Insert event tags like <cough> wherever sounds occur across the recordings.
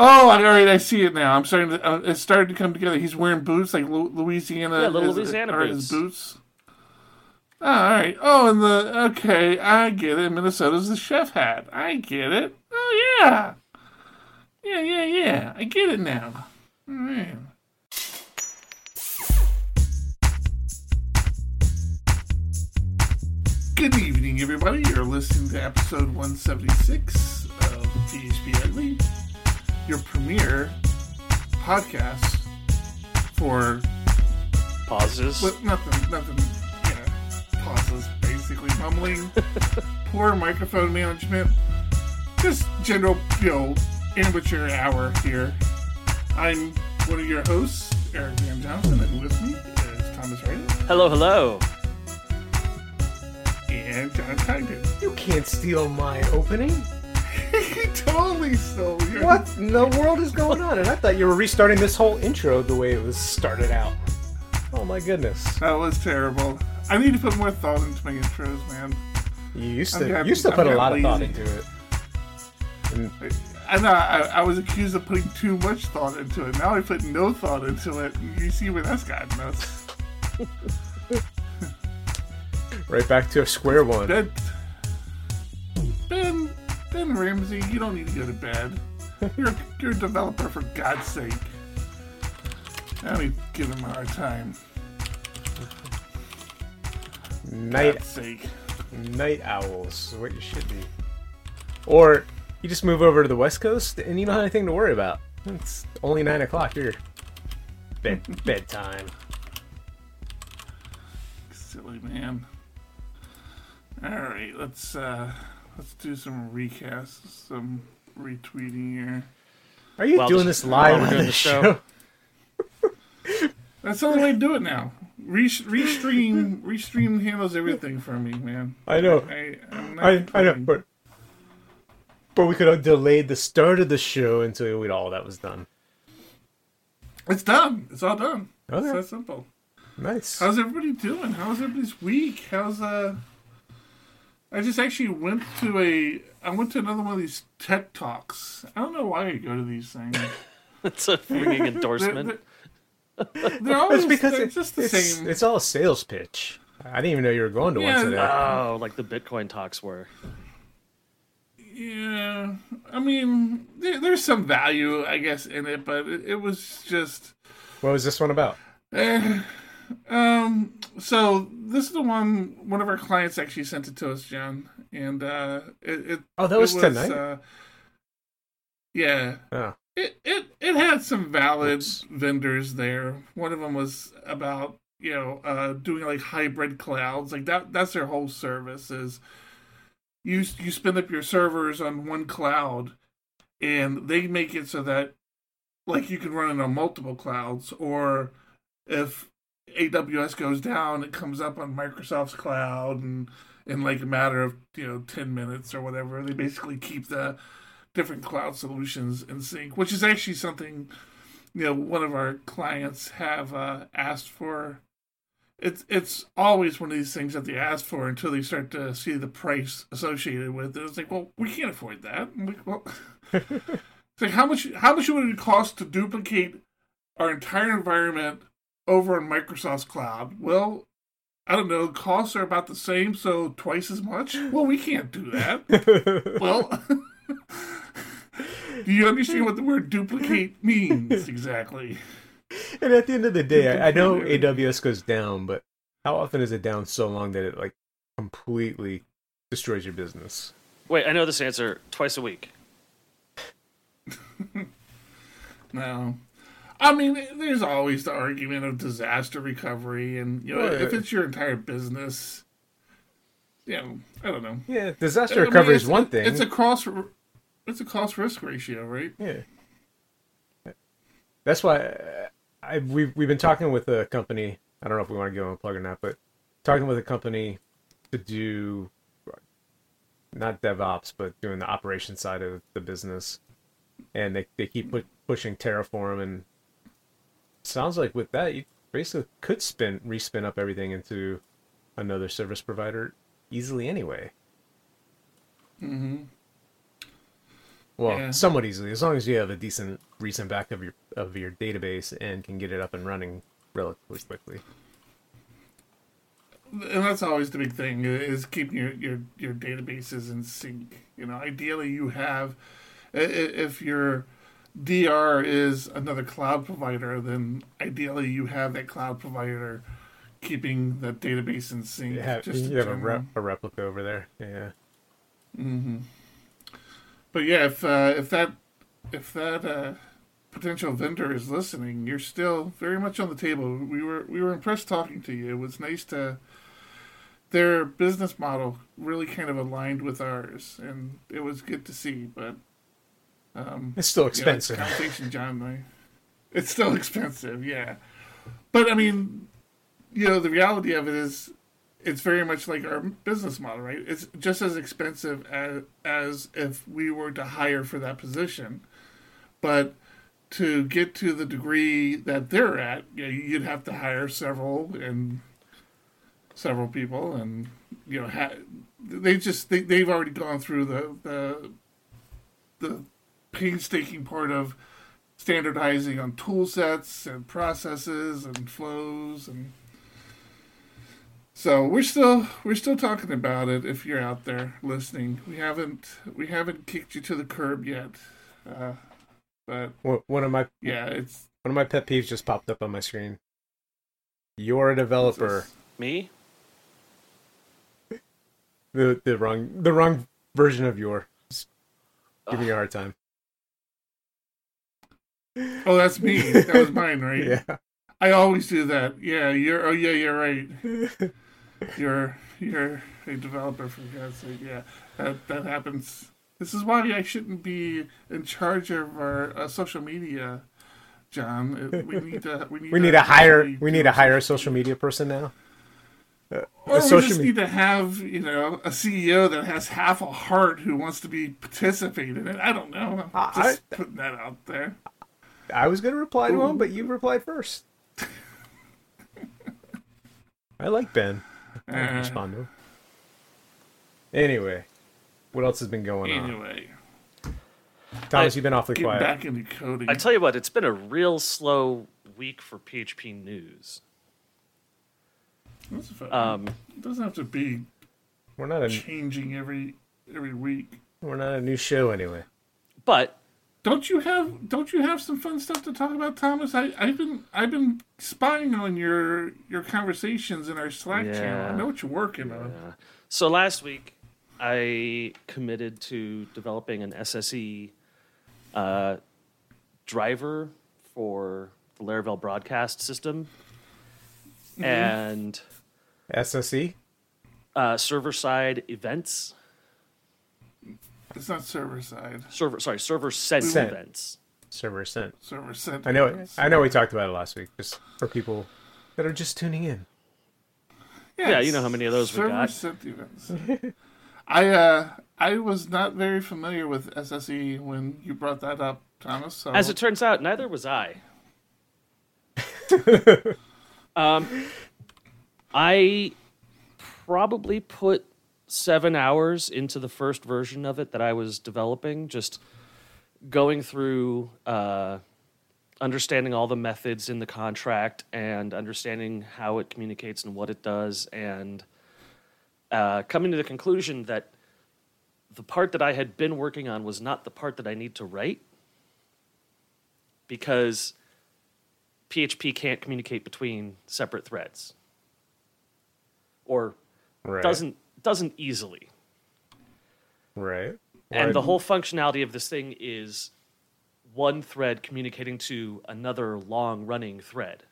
Oh, all right, I see it now. I'm starting to. Uh, it's starting to come together. He's wearing boots like Lu- Louisiana. Yeah, little is- Louisiana boots. Boots. Oh, all right. Oh, and the okay, I get it. Minnesota's the chef hat. I get it. Oh yeah, yeah, yeah, yeah. I get it now. All right. Good evening, everybody. You're listening to episode 176 of PHP Ugly, your premiere podcast for Pauses. but nothing, nothing, yeah, pauses, basically mumbling, <laughs> poor microphone management, just general, you know, amateur hour here. I'm one of your hosts, Eric Van Johnson, and with me is Thomas Ryder Hello, hello. and John Tyden. You can't steal my opening. <laughs> he totally stole your What in the world is going on? And I thought you were restarting this whole intro the way it was started out. Oh my goodness. That was terrible. I need to put more thought into my intros, man. You used to you used to put a lot of thought into it. And I know I, I was accused of putting too much thought into it. Now I put no thought into it. You see where that's gotten us. <laughs> right back to a square one. Ramsey, you don't need to go to bed. You're you're a developer for God's sake. Let me give him a hard time. Night God's sake. night owls what you should be. Or you just move over to the west coast and you don't have anything to worry about. It's only nine o'clock here. Bed <laughs> bedtime. Silly man. All right, let's uh let's do some recasts, some retweeting here. Are you While doing the- this live on the the show? show. That's the only way to do it now. Re- restream, restream handles everything for me, man. I know. I, I'm I, I know, but but we could have delayed the start of the show until we'd all that was done. it's done. It's all done. It's Okay. that simple. Nice. How's everybody doing? How's everybody's week? How's uh? I just actually went to a. I went to another one of these tech talks. I don't know why I go to these things. <laughs> It's a ringing They're, endorsement. they're, they're always It's because they're it- just the it's, same. it's all a sales pitch. I didn't even know you were going to Yeah, one today. Oh, like the Bitcoin talks were. Yeah, I mean, there, there's some value, I guess, in it, but it, it was just. what was this one about? Eh, um. So this is the one. One of our clients actually sent it to us, John, and uh, it. it Oh, that it was tonight? Uh, yeah, Oh, it, it it had some valid Oops. vendors there. One of them was about you know uh, doing like hybrid clouds, like that. That's their whole service is you you spin up your servers on one cloud, and they make it so that like you can run it on multiple clouds, or if AWS goes down, it comes up on Microsoft's cloud, and in like a matter of you know ten minutes or whatever, they basically keep the different cloud solutions in sync, which is actually something you know one of our clients have uh, asked for. It's it's always one of these things that they ask for until they start to see the price associated with it. It's like, well, we can't afford that. Well, <laughs> it's like how much how much would it cost to duplicate our entire environment over in Microsoft's cloud? Well, I don't know. Costs are about the same, so twice as much. Well, we can't do that. <laughs> Well, <laughs> do you understand what the word duplicate means exactly? and at the end of the day, I, I know AWS goes down, but how often is it down so long that it like completely destroys your business? Wait, I know this answer. Twice a week. <laughs> No. I mean, there's always the argument of disaster recovery, and you know, Well, if it's your entire business, you know, I don't know. Yeah, disaster I mean, recovery is one thing. It's a cost. It's a cost risk ratio, right? Yeah. That's why I we've we've been talking with a company. I don't know if we want to give them a plug or not, but talking with a company to do not DevOps, but doing the operation side of the business, and they they keep pu- pushing Terraform, and sounds like with that you basically could spin respin up everything into another service provider easily anyway. Mm-hmm. Well, Yeah. somewhat easily, as long as you have a decent recent back of your of your database and can get it up and running relatively quickly. and that's always the big thing is keeping your your, your databases in sync. You know, ideally you have if your DR is another cloud provider, then ideally you have that cloud provider keeping that database in sync. You have, you have a, rep, a replica over there. Yeah. Hmm. But yeah, if uh, if that if that uh, potential vendor is listening, you're still very much on the table. We were we were impressed talking to you. It was nice to their business model really kind of aligned with ours, and it was good to see. But um, It's still you know, it's expensive. conversation, John. and I- It's still <laughs> expensive, yeah. But I mean, you know, the reality of it is, it's very much like our business model, right? It's just as expensive as as if we were to hire for that position, but to get to the degree that they're at, you know, you'd have to hire several and several people, and you know, ha- they just they, they've already gone through the the the painstaking part of standardizing on tool sets and processes and flows and so we're still we're still talking about it if you're out there listening we haven't we haven't kicked you to the curb yet uh, but One one of my yeah it's one of my pet peeves just popped up on my screen. You're a developer. Me? The the wrong the wrong version of your. Just Give me a hard time. Oh that's me that was mine right <laughs> Yeah. i always do that yeah you're oh yeah you're right <laughs> you're you're a developer for God's sake. Yeah, that that happens. This is why I shouldn't be in charge of our uh, social media, John. It- We need to we need <laughs> We need to hire we need to hire a social media person now. Uh, Or we just me- need to have you know a CEO that has half a heart who wants to be participating in it. I don't know. I'm I- just putting that out there. I was gonna reply to him, but you replied first. <laughs> I like Ben. I Uh, respond to him. Anyway, what else has been going on? anyway, Thomas, I- you've been awfully get quiet. back into coding. I tell you what, it's been a real slow week for PHP news. That's fine. Um, it doesn't have to be We're not a changing every every week. we're not a new show anyway. but Don't you have Don't you have some fun stuff to talk about, Thomas? I, I've been I've been spying on your your conversations in our Slack channel. I know what you're working on. uh, so last week, I committed to developing an SSE uh, driver for the Laravel broadcast system and SSE. uh, server side events. It's not server side. Server, sorry, server sent Sent. events. Server sent. Server side. I know it. I know we talked about it last week, just for people that are just tuning in. Yeah, you know how many of those we server got. sent events. <laughs> I uh I was not very familiar with SSE when you brought that up, Thomas. So As it turns out, neither was I. <laughs> um, I probably put seven hours into the first version of it that I was developing, just going through uh, understanding all the methods in the contract and understanding how it communicates and what it does, and uh, coming to the conclusion that the part that I had been working on was not the part that I need to write because PHP can't communicate between separate threads or Right. doesn't doesn't easily. Right. And the whole functionality of this thing is one thread communicating to another long running thread.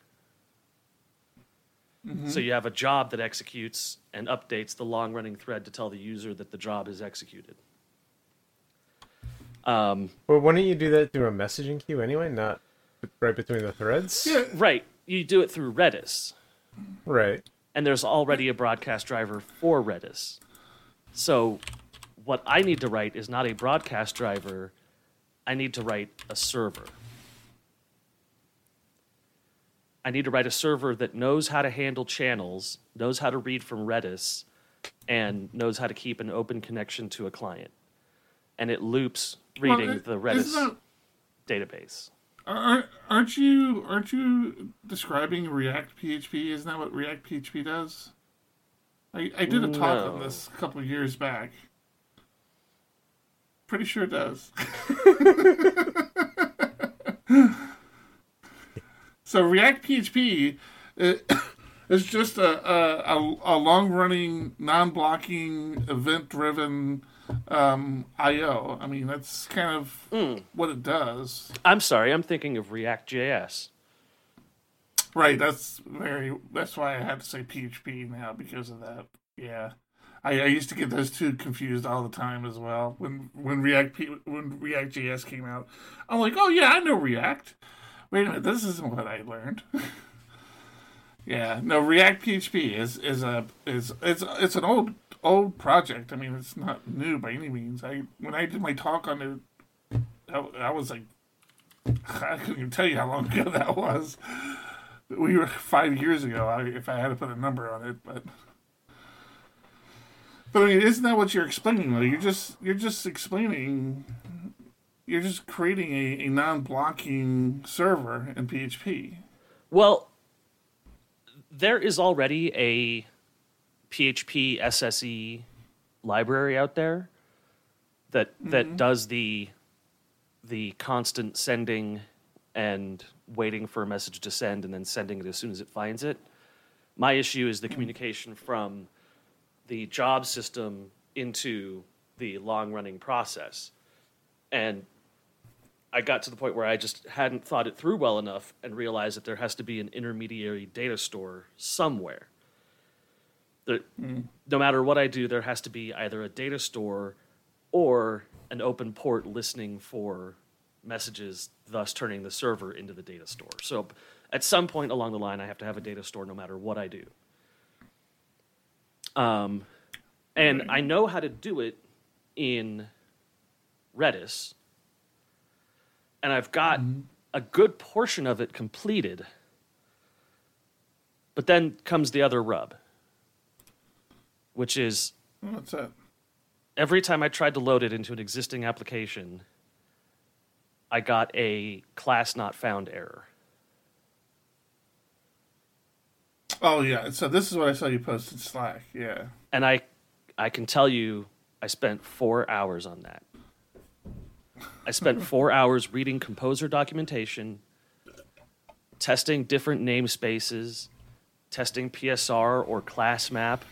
So you have a job that executes and updates the long running thread to tell the user that the job is executed. Um, Well, why don't you do that through a messaging queue anyway, not right between the threads? yeah, right, you do it through Redis. Right. And there's already a broadcast driver for Redis. So what I need to write is not a broadcast driver, I need to write a server. I need to write a server that knows how to handle channels, knows how to read from Redis, and knows how to keep an open connection to a client. And it loops reading it- the Redis database. Aren't, aren't you aren't you describing React PHP? Isn't that what React PHP does? I, I did a talk on this a couple of years back. Pretty sure it does. <laughs> so React PHP <coughs> is just a a, a, a long running, non blocking, event driven um, I/O. I mean, that's kind of what it does. I'm sorry, I'm thinking of React JS. Right, that's very. That's why I had to say PHP now because of that. Yeah, I, I used to get those two confused all the time as well. When when React P, when React JS came out, I'm like, oh yeah, I know React. Wait a minute, this isn't what I learned. <laughs> yeah, no, React PHP is is a is it's it's an old old project. I mean, it's not new by any means. I when I did my talk on it, I, I was like, I couldn't even tell you how long ago <laughs> that was we were five years ago. I, if I had to put a number on it, but but I mean, isn't that what you're explaining? Though you're just you're just explaining, you're just creating a, a non-blocking server in PHP. Well, there is already a PHP SSE library out there that that mm-hmm. does the the constant sending and waiting for a message to send and then sending it as soon as it finds it. My issue is the mm-hmm. communication from the job system into the long running process. And I got to the point where I just hadn't thought it through well enough and realized that there has to be an intermediary data store somewhere. There, No matter what I do, there has to be either a data store or an open port listening for messages, thus turning the server into the data store. So at some point along the line, I have to have a data store no matter what I do. Um, and I know how to do it in Redis, and I've got a good portion of it completed. But then comes the other rub, which is What's that? every time I tried to load it into an existing application, I got a class not found error. Oh yeah. So this is what I saw you post in Slack. Yeah. And I I can tell you I spent 4 hours on that. I spent <laughs> 4 hours reading composer documentation, testing different namespaces, testing PSR or class map,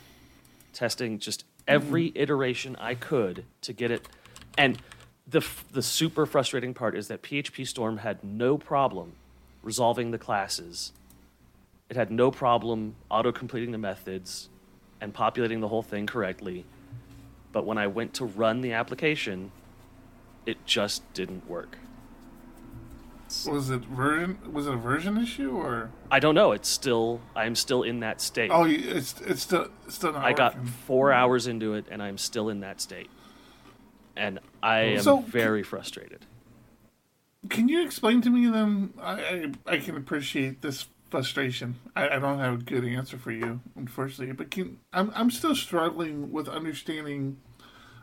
testing just every mm-hmm. iteration I could to get it. And the f- the super frustrating part is that PHP Storm had no problem resolving the classes. It had no problem auto completing the methods and populating the whole thing correctly. But when I went to run the application, it just didn't work. Was it version? Was it a version issue or? I don't know. It's still I'm still in that state. Oh, it's it's still it's still not. I got working. four hours into it, and I'm still in that state, and I am So- very frustrated. Can you explain to me then? I I, I can appreciate this frustration. I, I don't have a good answer for you, unfortunately. But can I'm I'm still struggling with understanding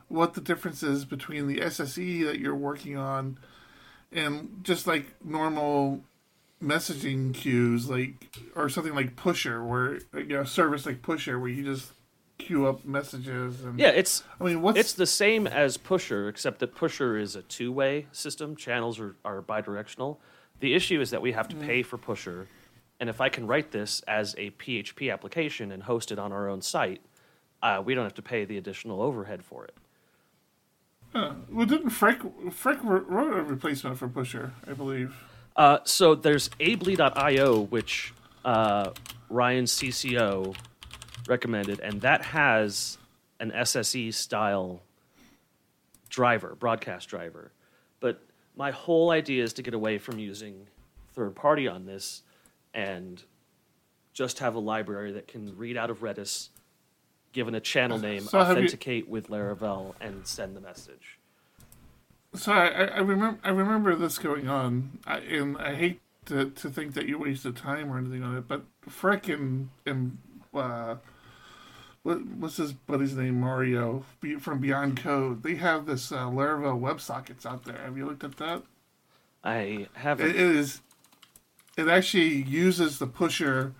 what the difference is between the SSE that you're working on and just like normal messaging queues, like or something like Pusher, where you know, a service like Pusher, where you just queue up messages and Yeah, it's I mean, what's it's the same as Pusher, except that Pusher is a two-way system. Channels are, are bidirectional. The issue is that we have to pay for Pusher, and if I can write this as a PHP application and host it on our own site, uh, we don't have to pay the additional overhead for it. Well, didn't Freek Freek wrote a replacement for Pusher, I believe. Uh, so there's ably.io, which uh, Ryan CCO recommended, and that has an SSE style driver, broadcast driver. But my whole idea is to get away from using third party on this and just have a library that can read out of Redis, given a channel name, So have you- authenticate with Laravel, and send the message. So I, I remember I remember this going on, I, and I hate to, to think that you wasted time or anything on it, but Freek and and uh, what, what's his buddy's name? Mario from Beyond Code. They have this uh, Laravel WebSockets out there. Have you looked at that? I haven't. It, it is. It actually uses the pusher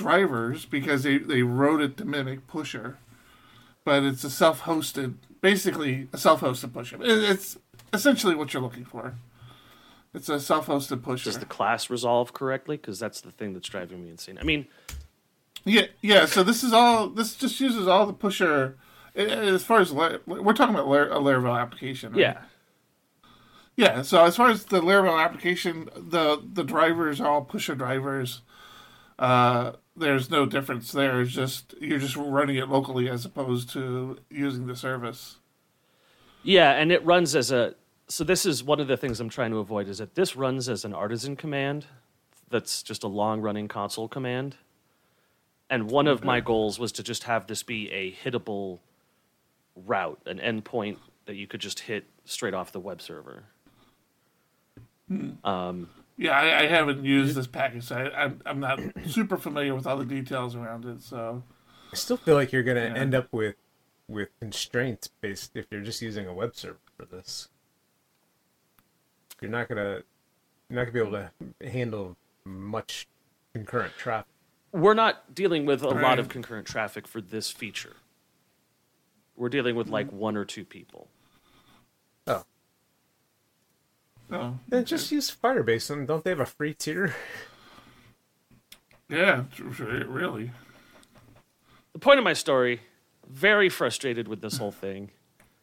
drivers because they, they wrote it to mimic pusher, but it's a self hosted, basically a self hosted pusher. It's essentially what you're looking for. It's a self hosted pusher. Does the class resolve correctly? Because that's the thing that's driving me insane. I mean, Yeah, yeah. So this is all. This just uses all the pusher. As far as we're talking about a Laravel application, right? yeah, yeah. So as far as the Laravel application, the the drivers are all pusher drivers. Uh, there's no difference there. It's just you're just running it locally as opposed to using the service. yeah, and it runs as a. So this is one of the things I'm trying to avoid is that this runs as an artisan command. That's just a long running console command. And one of my goals was to just have this be a hittable route, an endpoint that you could just hit straight off the web server. Um, Yeah, I, I haven't used this package. So I, I'm I'm not <clears throat> super familiar with all the details around it. So I still feel like you're gonna Yeah. end up with with constraints based if you're just using a web server for this. You're not gonna you're not gonna be able to handle much concurrent traffic. we're not dealing with a lot of concurrent traffic for this feature. We're dealing with like mm-hmm. one or two people. Oh, so then just use Firebase. And don't they have a free tier? yeah, really. The point of my story, very frustrated with this whole thing.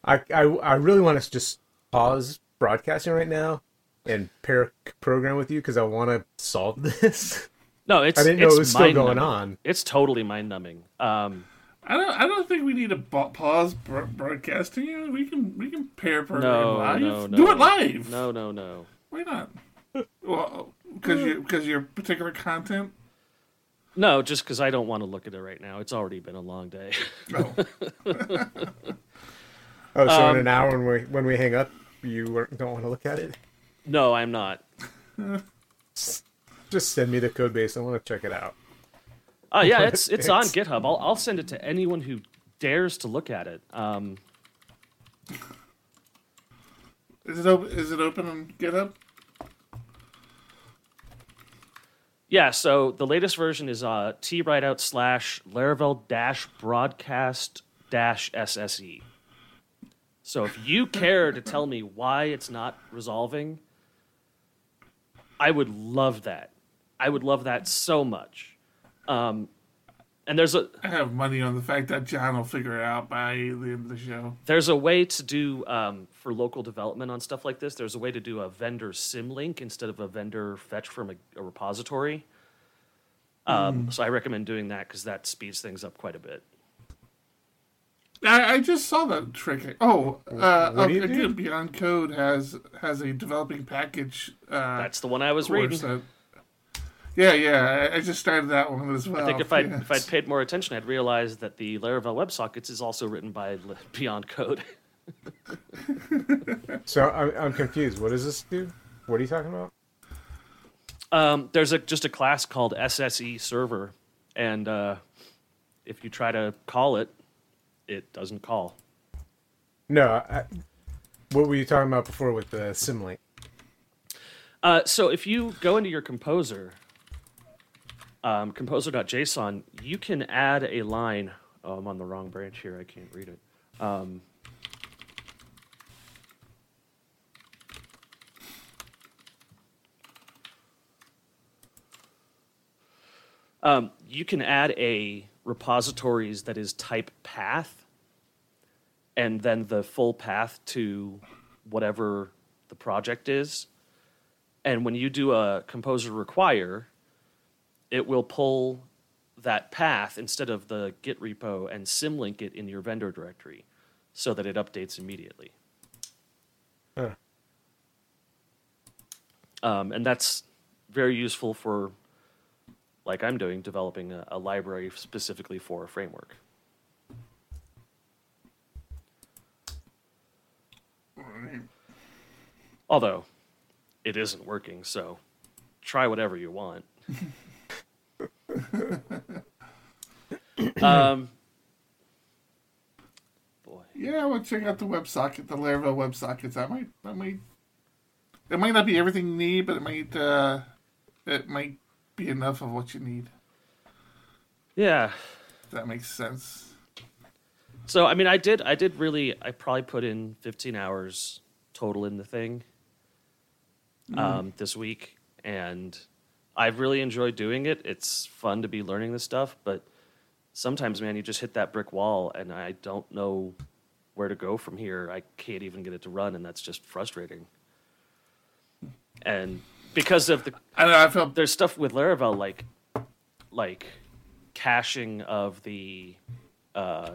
I I, I really want to just pause broadcasting right now and pair program with you because I want to solve <laughs> this. No, it's I didn't know it's it was still mind-numbing. going on. It's totally mind numbing. Um, I don't. I don't think we need to ba- pause bro- broadcasting. We can. We can pair program no, live. no, no. Do it live. No, no, no. Why not? well, because you because your particular content. No, just because I don't want to look at it right now. It's already been a long day. Oh, <laughs> Oh, so Um, in an hour when we when we hang up, you don't want to look at it. no, I'm not. <laughs> Just send me the code base. I want to check it out. Oh yeah, it's it's on GitHub. I'll I'll send it to anyone who dares to look at it. Um, is it open? Is it open on GitHub? Yeah, so the latest version is uh, t out slash Laravel dash broadcast dash SSE. So if you care to tell me why it's not resolving, I would love that. I would love that so much. Um, and there's a I have money on the fact that John will figure it out by the end of the show. there's a way to do um, for local development on stuff like this. There's a way to do a vendor sim link instead of a vendor fetch from a, a repository. Um, So I recommend doing that because that speeds things up quite a bit. I, I just saw that trick. Oh, uh, What do again. Beyond Code has has a developing package. Uh, That's the one I was reading. that- yeah, yeah. I, I just started that one as well. I think if I'd, yeah. if I'd paid more attention, I'd realize that the Laravel WebSockets is also written by Beyond Code. <laughs> So I'm I'm confused. What does this do? What are you talking about? Um, there's a just a class called SSE Server, and uh, if you try to call it, it doesn't call. No, I, what were you talking about before with the Symlink? Uh, so if you go into your composer, um, composer.json, you can add a line. Oh, I'm on the wrong branch here. I can't read it. Um, um, you can add a repositories that is type path, and then the full path to whatever the project is. And when you do a composer require, it will pull that path instead of the Git repo and symlink it in your vendor directory so that it updates immediately. Huh. Um, and that's very useful for, like I'm doing, developing a, a library specifically for a framework. Although, it isn't working, so try whatever you want. <laughs> um, boy. yeah, well, check out the WebSocket, the Laravel WebSockets. That might, that might, it might not be everything you need, but it might, uh, it might be enough of what you need. Yeah. If that makes sense. So I mean, I did. I did really. I probably put in 15 hours total in the thing um, this week, and I've really enjoyed doing it. It's fun to be learning this stuff, but sometimes, man, you just hit that brick wall, and I don't know where to go from here. I can't even get it to run, and that's just frustrating. And because of the I know. I felt there's stuff with Laravel like like caching of the uh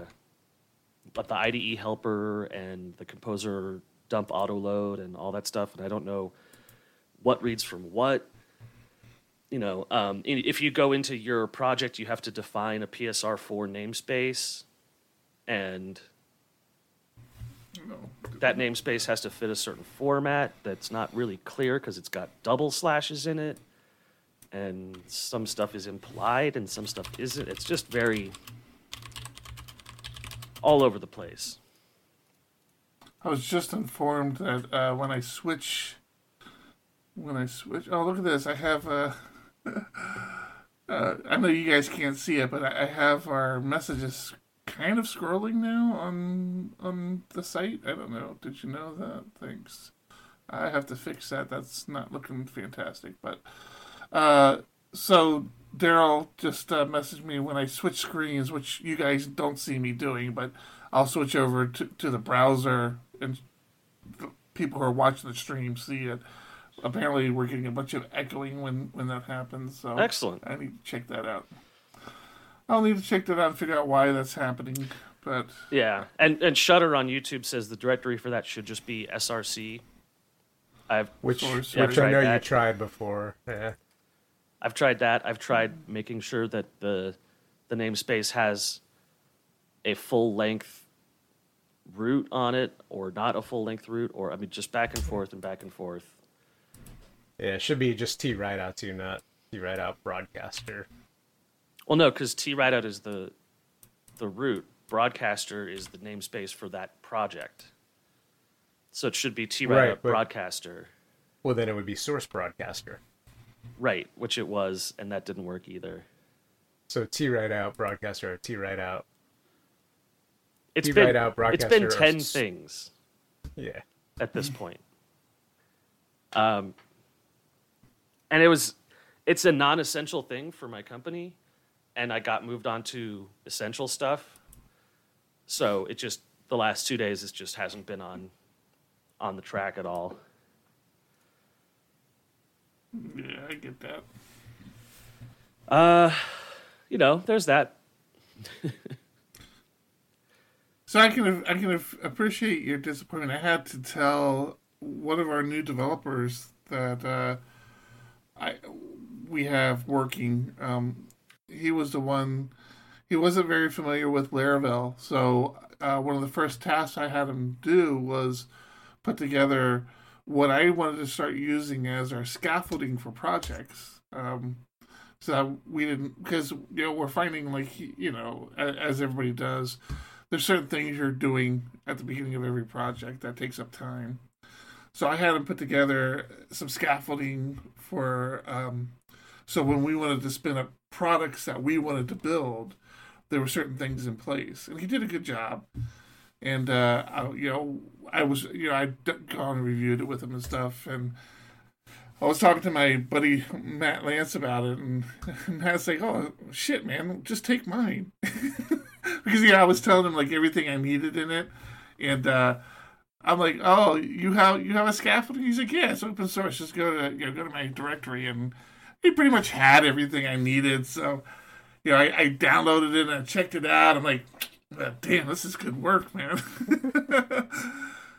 but the IDE helper and the composer dump auto load and all that stuff and I don't know what reads from what you know um, if you go into your project you have to define a PSR4 namespace and no. that namespace has to fit a certain format that's not really clear because it's got double slashes in it and some stuff is implied and some stuff isn't it's just very all over the place I was just informed that uh, when I switch, when I switch, oh look at this! I have uh, uh, I know you guys can't see it, but I have our messages kind of scrolling now on on the site. I don't know. Did you know that? Thanks. I have to fix that. That's not looking fantastic. But uh, so Daryl just uh, messaged me when I switch screens, which you guys don't see me doing, but I'll switch over to, to the browser and people who are watching the stream see it. Apparently, we're getting a bunch of echoing when, when that happens. So Excellent. I need to check that out. I'll need to check that out and figure out why that's happening. But yeah and and shutter on youtube says the directory for that should just be src i've Which, Source, which. I know you tried before. Yeah. I've tried that. I've tried making sure that the the namespace has a full length root on it or not a full length root or I mean just back and forth and back and forth. Yeah, it should be just T Rideout too, not T Rideout broadcaster. Well no, cuz T Rideout is the the root. Broadcaster is the namespace for that project. So it should be T Rideout Right, but- broadcaster. Well, then it would be source broadcaster. Right, which it was and that didn't work either. So T Rideout broadcaster or T Rideout. It's T been Rideout it's been or things. Yeah. at this point. <clears throat> Um, and it was, it's a non-essential thing for my company, and I got moved on to essential stuff. So it just the last two days, it just hasn't been on, on the track at all. yeah, I get that. Uh, you know, there's that. <laughs> So I can I can appreciate your disappointment. I had to tell one of our new developers that uh, I we have working. Um, he was the one. He wasn't very familiar with Laravel, so uh, one of the first tasks I had him do was put together what I wanted to start using as our scaffolding for projects. Um, so we didn't because you know we're finding like you know as everybody does there's certain things you're doing at the beginning of every project that takes up time. So I had him put together some scaffolding for um, so when we wanted to spin up products that we wanted to build, there were certain things in place, and he did a good job. And uh, I, you know, I was you know I'd gone and reviewed it with him and stuff, and I was talking to my buddy Matt Lantz about it, and <laughs> Matt's like, "Oh shit, man, just take mine." <laughs> because yeah, I was telling him like everything I needed in it, and uh, I'm like, "Oh, you have you have a scaffolding?" He's like, "Yeah, it's open source. Just go to you know go to my directory," and he pretty much had everything I needed. So, you know, I, I downloaded it and I checked it out. I'm like, "Uh, "Damn, this is good work, man." <laughs>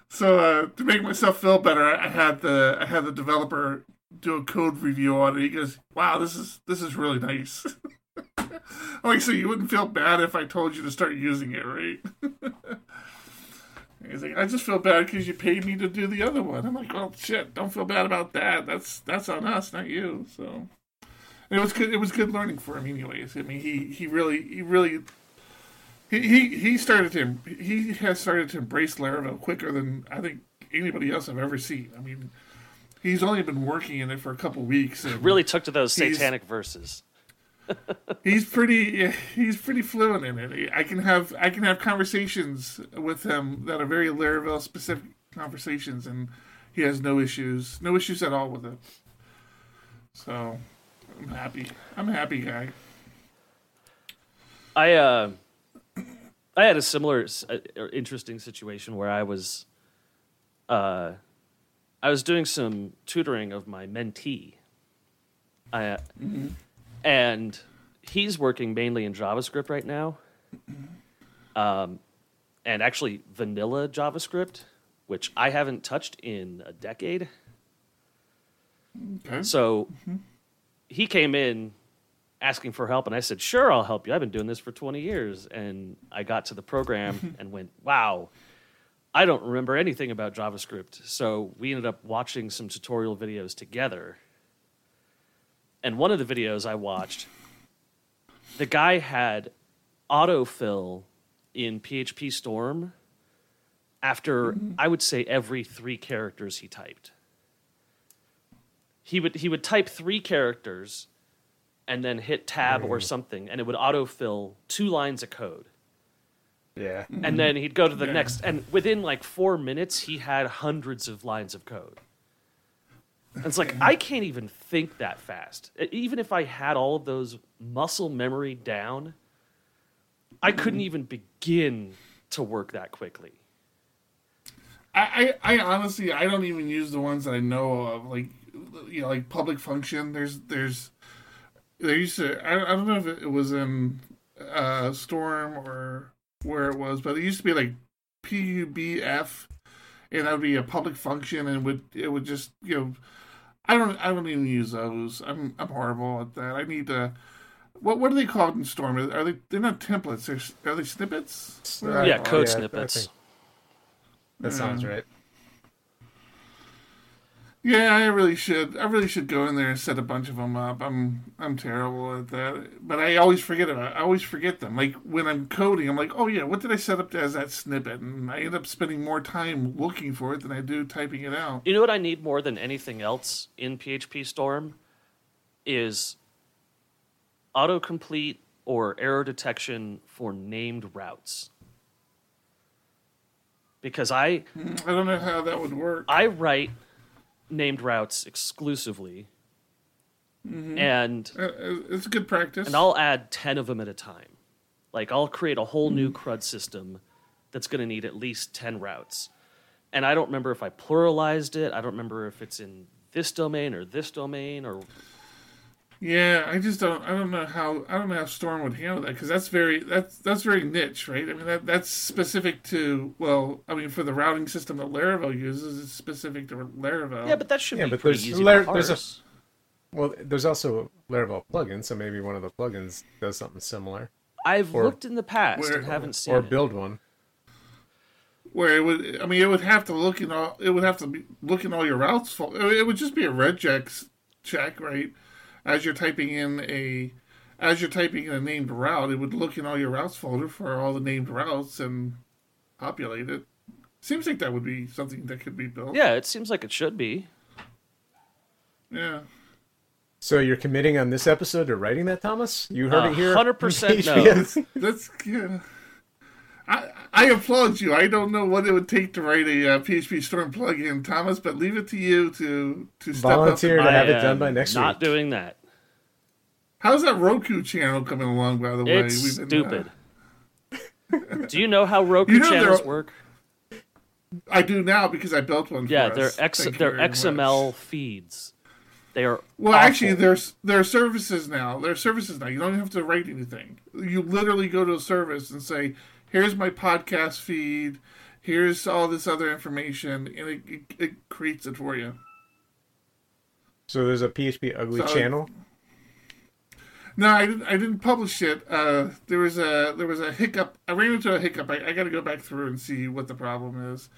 so uh, to make myself feel better, I had the I had the developer do a code review on it. He goes, "Wow, this is this is really nice." <laughs> I'm like, so you wouldn't feel bad if I told you to start using it, right? <laughs> He's like, I just feel bad because you paid me to do the other one. I'm like, well, shit, don't feel bad about that. That's that's on us, not you. So and it was good. It was good learning for him, anyways. I mean, he he really he really he, he he started to he has started to embrace Laravel quicker than I think anybody else I've ever seen. I mean, he's only been working in it for a couple weeks. And Really took to those satanic verses. He's pretty he's pretty fluent in it. I can have I can have conversations with him that are very Laravel specific conversations, and he has no issues, no issues at all with it. So I'm happy. I'm a happy guy. I uh, I had a similar uh, interesting situation where I was, uh, I was doing some tutoring of my mentee, I, uh, and he's working mainly in JavaScript right now, um, and actually vanilla JavaScript, which I haven't touched in a decade. Okay. So he came in asking for help, and I said, Sure, I'll help you. I've been doing this for 20 years. And I got to the program <laughs> and went, Wow, I don't remember anything about JavaScript. So we ended up watching some tutorial videos together. And one of the videos I watched, the guy had autofill in PHP Storm after, I would say, every three characters he typed he would he would type three characters and then hit tab or something and it would autofill two lines of code Yeah. and then he'd go to the Yeah. next and within like four minutes he had hundreds of lines of code And it's like i can't even think that fast even if i had all of those muscle memory down i couldn't even begin to work that quickly I, I, I honestly I don't even use the ones that I know of like you know like public function. There's there's there used to I, I don't know if it was in uh, Storm or where it was, but it used to be like PUBF, and that would be a public function, and would it would just you know I don't I don't even use those. I'm I'm horrible at that. I need to. What what are they called in Storm? Are they they're not templates? They're are they snippets? What are they yeah code oh, yeah, snippets That sounds right. Yeah, I really should. I really should go in there and set a bunch of them up. I'm I'm terrible at that, but I always forget about. I always forget them. Like when I'm coding, I'm like, oh yeah, what did I set up as that snippet? And I end up spending more time looking for it than I do typing it out. You know what I need more than anything else in PHP Storm is autocomplete or error detection for named routes. Because I hmm, I don't know how that would work. I write named routes exclusively and Uh, uh, It's good practice. and I'll add 10 of them at a time. Like I'll create a whole new CRUD system that's going to need at least 10 routes. And I don't remember if I pluralized it. I don't remember if it's in this domain or this domain or yeah, I just don't. I don't know how. I don't know how Storm would handle that because that's very that's that's very niche, right? I mean that that's specific to well, I mean for the routing system that Laravel uses, it's specific to Laravel. Yeah, but that should Yeah, be but pretty there's easy Lar- to there's a- Well, there's also Laravel plugins, so maybe one of the plugins does something similar, I've or- looked in the past Where- and haven't seen or it. build one. where it would i mean it would have to look in all it would have to be look in all your routes fol- it would just be a regex check right as you're typing in a as you're typing in a named route it would look in all your routes folder for all the named routes and populate it seems like that would be something that could be built Yeah, it seems like it should be. yeah So you're committing on this episode to writing that, Thomas? You heard Uh, it here. 100% no. That's yeah I, I applaud you. I don't know what it would take to write a uh, PHP Storm plugin, Thomas, but leave it to you to to step Volunteer up. to I have it done am by next not week. doing that. How's that Roku channel coming along? By the way, It's been, uh, stupid. <laughs> Do you know how Roku You know channels there- work? I do now because I built one. Yeah, for they're us. X, they're XML much. feeds. They are Well, awful. actually, there's there are services now. There are services now. You don't have to write anything. You literally go to a service and say, "Here's my podcast feed. Here's all this other information," and it it, it creates it for you. So there's a PHP ugly So- channel. No, I didn't. I didn't publish it. Uh, there was a there was a hiccup. I ran into a hiccup. I, I got to go back through and see what the problem is.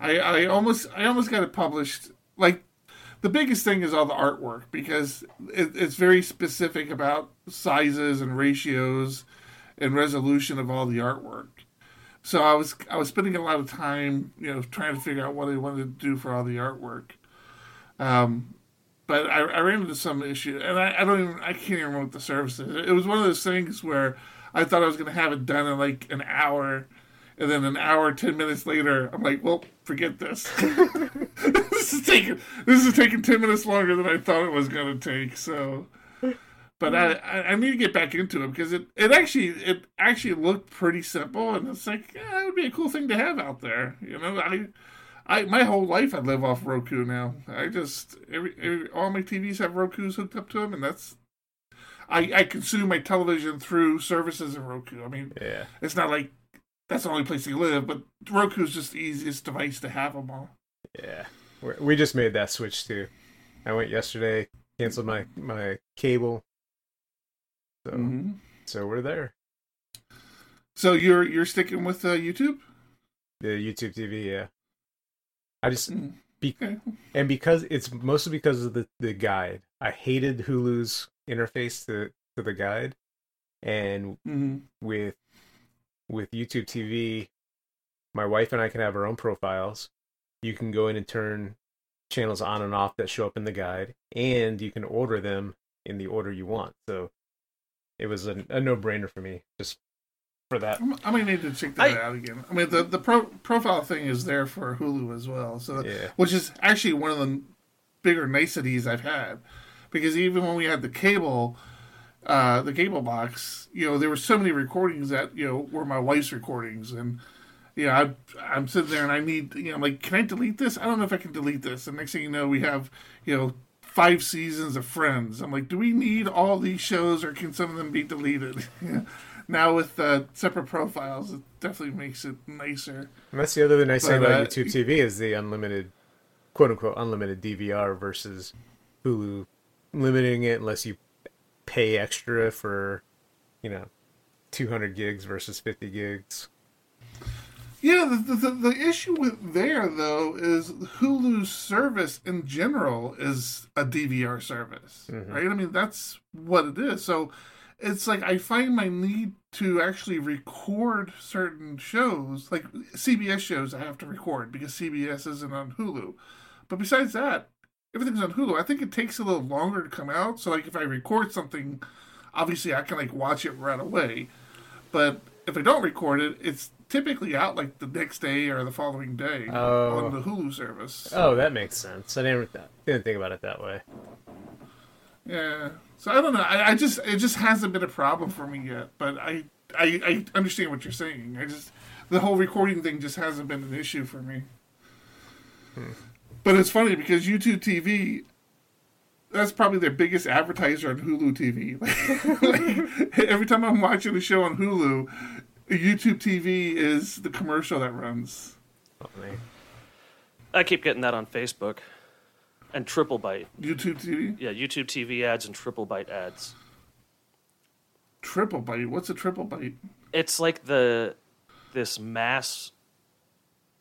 I, I almost I almost got it published. Like the biggest thing is all the artwork because it, it's very specific about sizes and ratios, and resolution of all the artwork. So I was I was spending a lot of time, you know, trying to figure out what I wanted to do for all the artwork. Um, but I, I ran into some issue, and I, I don't even I can't even remember what the service is. It was one of those things where I thought I was going to have it done in like an hour, and then an hour, ten minutes later, I'm like, well, forget this. <laughs> this is taking this is taking ten minutes longer than I thought it was going to take. So, but mm-hmm. I, I I need to get back into it because it it actually it actually looked pretty simple, and it's like yeah, it would be a cool thing to have out there. You know, I. I, my whole life I live off Roku now. I just every, every all my TVs have Roku's hooked up to them, and that's I, I consume my television through services in Roku. I mean, Yeah. it's not like that's the only place you live, but Roku's just the easiest device to have them all. Yeah. we we just made that switch too. I went yesterday, canceled my my cable. So hmm so we're there. So you're you're sticking with uh, YouTube? The YouTube TV, yeah. I just Mm. be, Okay. and because it's mostly because of the the guide. I hated Hulu's interface to to the guide, and hmm with with YouTube TV, my wife and I can have our own profiles. You can go in and turn channels on and off that show up in the guide, and you can order them in the order you want. So it was a, a no brainer for me just for that. I'm- I might need to check that I- out again. I mean, the the pro, profile thing is there for Hulu as well, so Yeah. which is actually one of the bigger niceties I've had, because even when we had the cable, uh, the cable box, you know, there were so many recordings that you know were my wife's recordings, and you know, I, I'm sitting there and I need, you know, I'm like, can I delete this? I don't know if I can delete this. And next thing you know, we have, you know, five seasons of Friends. I'm like, do we need all these shows, or can some of them be deleted? Yeah. <laughs> Now with uh, separate profiles, it definitely makes it nicer. And that's the other nice thing about uh, YouTube TV is the unlimited, quote unquote, unlimited DVR versus Hulu limiting it unless you pay extra for, you know, 200 gigs versus 50 gigs. Yeah, the, the, the issue with there though is Hulu's service in general is a DVR service, mm-hmm. right? I mean that's what it is. So it's like I find my need to actually record certain shows, like CBS shows, I have to record because CBS isn't on Hulu. But besides that, everything's on Hulu. I think it takes a little longer to come out. So like if I record something, obviously I can like watch it right away. But if I don't record it, it's typically out like the next day or the following day Oh. on the Hulu service. Oh, that makes sense. I didn't didn't think about it that way. Yeah. So I don't know. I, I just it just hasn't been a problem for me yet. But I, I I understand what you're saying. I just the whole recording thing just hasn't been an issue for me. Hmm. But it's funny because YouTube TV. That's probably their biggest advertiser on Hulu TV. <laughs> like, every time I'm watching a show on Hulu, YouTube TV is the commercial that runs. Funny. I keep getting that on Facebook and Triplebyte. YouTube TV, Yeah, YouTube TV ads and Triplebyte ads. Triplebyte. What's a Triplebyte? It's like the this mass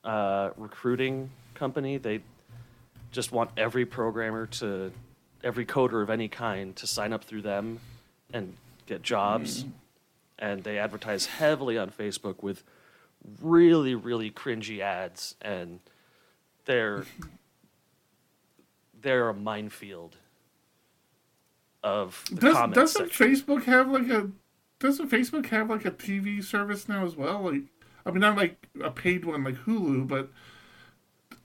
uh, recruiting company. They just want every programmer to every coder of any kind to sign up through them and get jobs. And they advertise heavily on Facebook with really, really cringy ads, and they're <laughs> they're a minefield of the Does, section. Facebook have like a doesn't Facebook have like a TV service now as well? Like I mean not like a paid one like Hulu, but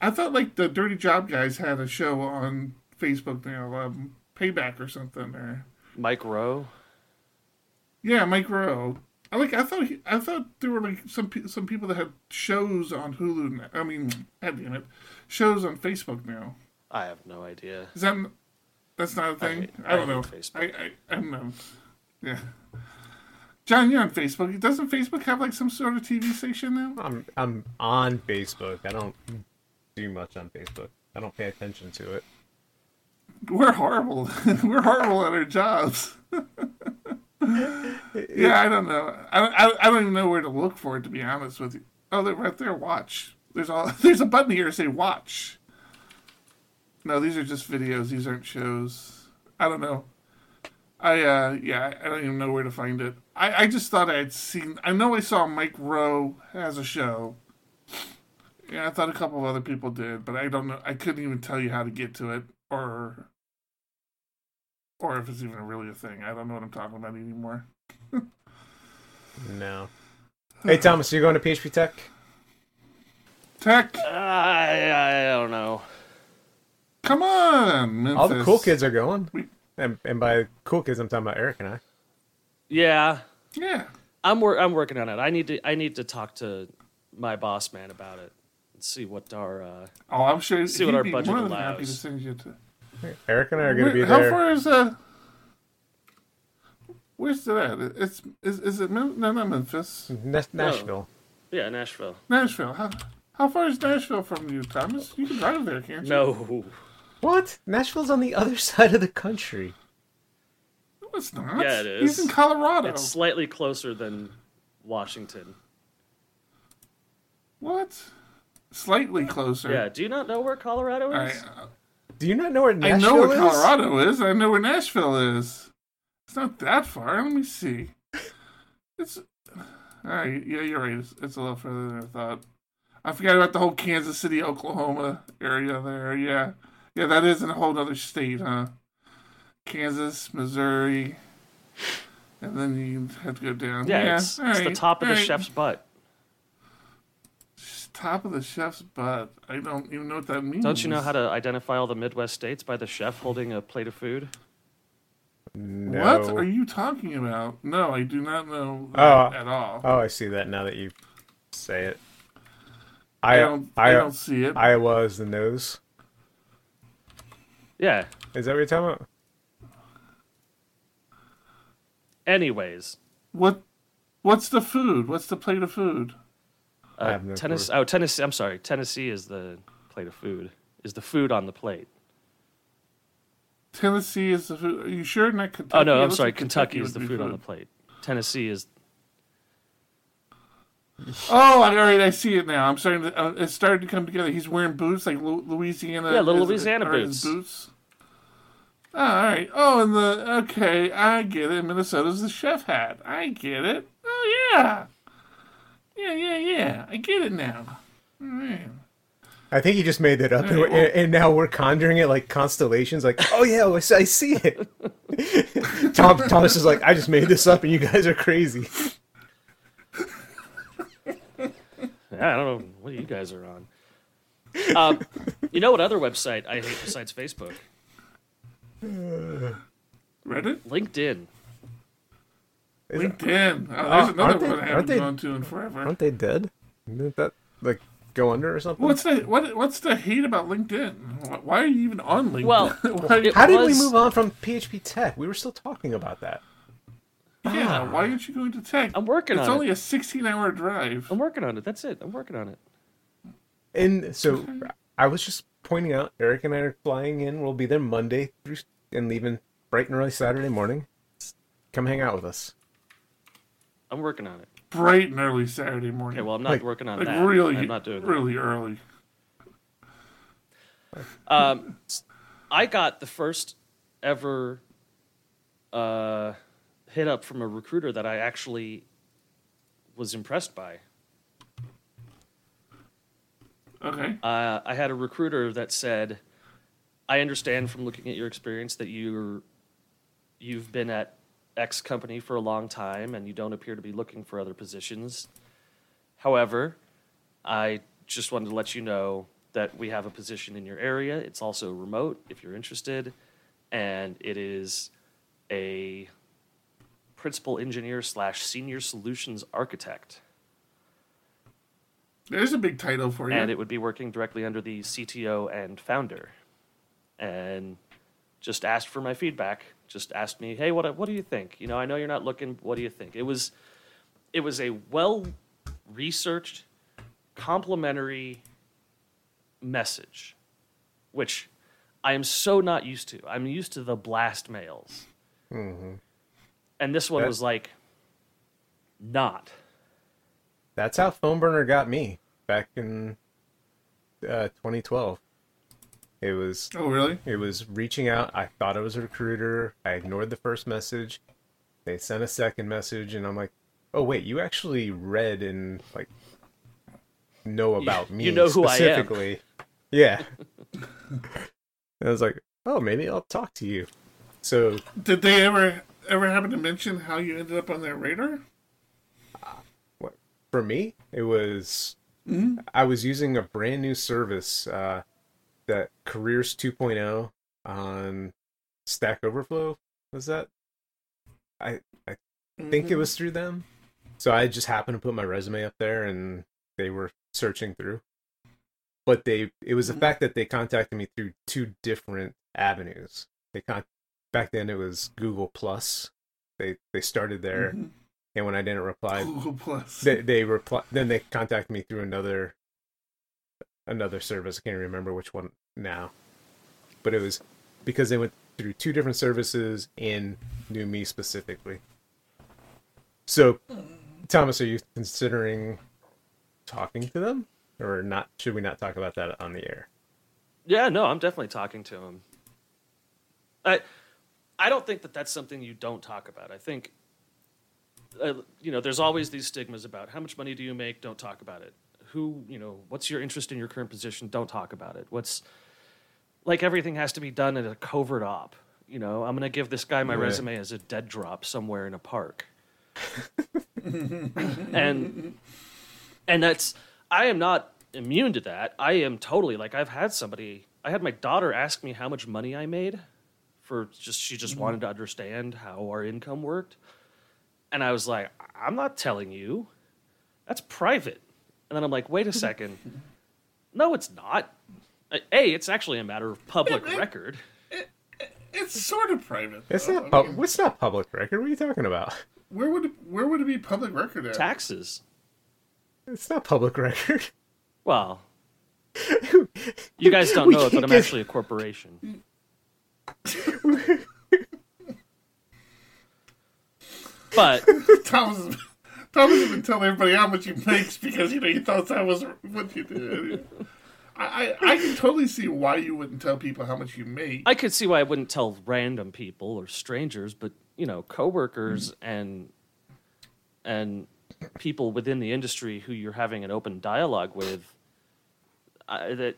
I thought like the Dirty Job guys had a show on Facebook now, um, Payback or something or Mike Rowe. Yeah, Mike Rowe. I like. I thought. He, I thought there were like some pe- some people that had shows on Hulu. Now. I mean, God damn it, shows on Facebook now. I have no idea. Is that? That's not a thing. hate- I, don't I know. Facebook. I, I I don't know. Yeah. John, you're on Facebook. Doesn't Facebook have like some sort of TV station now? I'm I'm on Facebook. I don't do much on Facebook. I don't pay attention to it. We're horrible. <laughs> We're horrible at our jobs. <laughs> yeah, I don't know. I, I, I don't even know where to look for it to be honest with you. Oh, they're right there. Watch. There's all. <laughs> There's a button here to say watch. No, these are just videos. These aren't shows. I don't know. I uh yeah, I don't even know where to find it. I, I just thought I had seen I know I saw Mike Rowe has a show. Yeah, I thought a couple of other people did, but I don't know I couldn't even tell you how to get to it or or if it's even really a thing. I don't know what I'm talking about anymore. No. <laughs> Hey Thomas, you're going to PHP Tech? Tech, I, I don't know. come on, Memphis. All the cool kids are going. And, and by cool kids, I'm talking about Eric and I. Yeah, Yeah. I'm wor- I'm working on it. I need to I need to talk to my boss man about it and see what our uh, Oh, I'm sure See what he'd our be budget more than happy to allows. Send you to. Eric and I are going to be Where- How there. far is uh? Where's it at? It's is is it Mem- no not Memphis, Na- Nashville. yeah Nashville. Nashville. How how far is Nashville from you, Thomas? You can drive there, can't you? No, What? Nashville's on the other <laughs> side of the country. No, it's not. Yeah, it He's in Colorado. it's slightly closer than Washington. What? Slightly closer. Yeah, do you not know where Colorado I, is? Do you not know where Nashville is? I know where is? Colorado is. I know where Nashville is. It's not that far. Let me see. It's all right. Yeah, you're right. It's, it's a little further than I thought. I forgot about the whole Kansas City, Oklahoma area there. Yeah, yeah, that is in a whole other state, huh? Kansas, Missouri, and then you have to go down. Yeah, it's, all it's the top of all the right. chef's butt. Top of the chef's butt. I don't even know what that means. Don't you know how to identify all the Midwest states by the chef holding a plate of food? No. What are you talking about? No, I do not know that Oh. at all. Oh, I see that now that you say it. I I don't. I, don't see it. Iowa is the nose. Yeah. Is that what you're talking about? Anyways, what? What's the food? What's the plate of food? I uh, have no Tennessee. clue. Oh, Tennessee. I'm sorry. Tennessee is the plate of food. Is the food on the plate? Tennessee is the food. Are you sure? Not Kentucky. Oh no, I'm sorry. like Kentucky is the be food on the plate. Tennessee is. Oh, all right. I see it now. I'm starting to. Uh, it's starting to come together. He's wearing boots like Louisiana. Yeah, little Louisiana are his boots. boots. Oh, all right. Oh, and the okay, I get it. Minnesota's the chef hat. I get it. Oh yeah. Yeah, yeah, yeah. I get it now. All right. I think you just made that up, and, well- and, and now we're conjuring it like constellations. Like, oh yeah, I see- I see it. <laughs> Tom Thomas is like, I just made this up, and you guys are crazy. <laughs> Yeah, I don't know what you guys are on. Um, you know what other website I hate besides Facebook? Reddit, Is LinkedIn. it- LinkedIn. Oh, there's another aren't they- one I aren't haven't they- gone to in forever. aren't they dead? Didn't that like go under or something? What's the what? What's the hate about LinkedIn? Why are you even on LinkedIn? Well, <laughs> why, it- How did we move on from PHP Tech? We were still talking about that. yeah, ah. why aren't you going to tech? I'm working It's on only a 16-hour drive. I'm working on it. That's it. I'm working on it. And so I was just pointing out, Eric and I are flying in. We'll be there Monday through and leaving bright and early Saturday morning. Come hang out with us. I'm working on it. Bright and early Saturday morning. Okay, well, I'm not Like- working on like that. really, I'm not doing that. really early. Um, I got the first ever uh, hit up from a recruiter that I actually was impressed by. Okay. Uh, I had a recruiter that said, "I understand from looking at your experience that you're you've been at X company for a long time and you don't appear to be looking for other positions. However, I just wanted to let you know that we have a position in your area. It's also remote if you're interested, and it is a principal engineer slash senior solutions architect." There's a big title for you. and it would be working directly under the CTO and founder. And just asked for my feedback. Just asked me, "Hey, what what do you think? You know, I know you're not looking. What do you think?" It was it was a well researched, complimentary message, which I am so not used to. I'm used to the blast mails, and this one That- was like not. That's how PhoneBurner got me back in uh, 2012. It was Oh, really? it was reaching out. I thought it was a recruiter. I ignored the first message. They sent a second message, and I'm like, "Oh wait, you actually read and like know about me you know who I am. specifically." Yeah. <laughs> and I was like, "Oh, maybe I'll talk to you." So Did they ever ever happen to mention how you ended up on their radar? what for me it was i was using a brand new service uh that careers 2.0 on stack overflow was that? I i think it was through them. So i just happened to put my resume up there and they were searching through. But they it was the fact that they contacted me through two different avenues. They con back then it was google plus. They they started there Mhm. and when i didn't reply Google Plus. they they reply then they contact me through another another service i can't remember which one now but it was because they went through two different services and knew me specifically so thomas are you considering talking to them or not should we not talk about that on the air Yeah, no, I'm definitely talking to them. I I don't think that that's something you don't talk about. I think uh, you know, there's always these stigmas about how much money do you make? Don't talk about it. Who, you know, what's your interest in your current position? Don't talk about it. What's like everything has to be done in a covert op. You know, I'm going to give this guy my resume as a dead drop somewhere in a park. <laughs> and and that's I am not immune to that. I am totally like I've had somebody I had my daughter ask me how much money I made for just she just wanted to understand how our income worked. And I was like, I'm not telling you. That's private. And then I'm like, wait a <laughs> second. No, it's not. Uh, A, it's actually a matter of public Yeah, record. It's sort of private. it's though. not I pub- mean, it's not public record what are you talking about where would it, where would it be public record at? Taxes. it's not public record Well, <laughs> you guys don't know it, but I'm get- actually a corporation. <laughs> but Thomas, Thomas has been telling everybody how much he makes because you know he thought that was what you did. I, I I can totally see why you wouldn't tell people how much you make. I could see why I wouldn't tell random people or strangers, but you know, coworkers and and people within the industry who you're having an open dialogue with, uh, that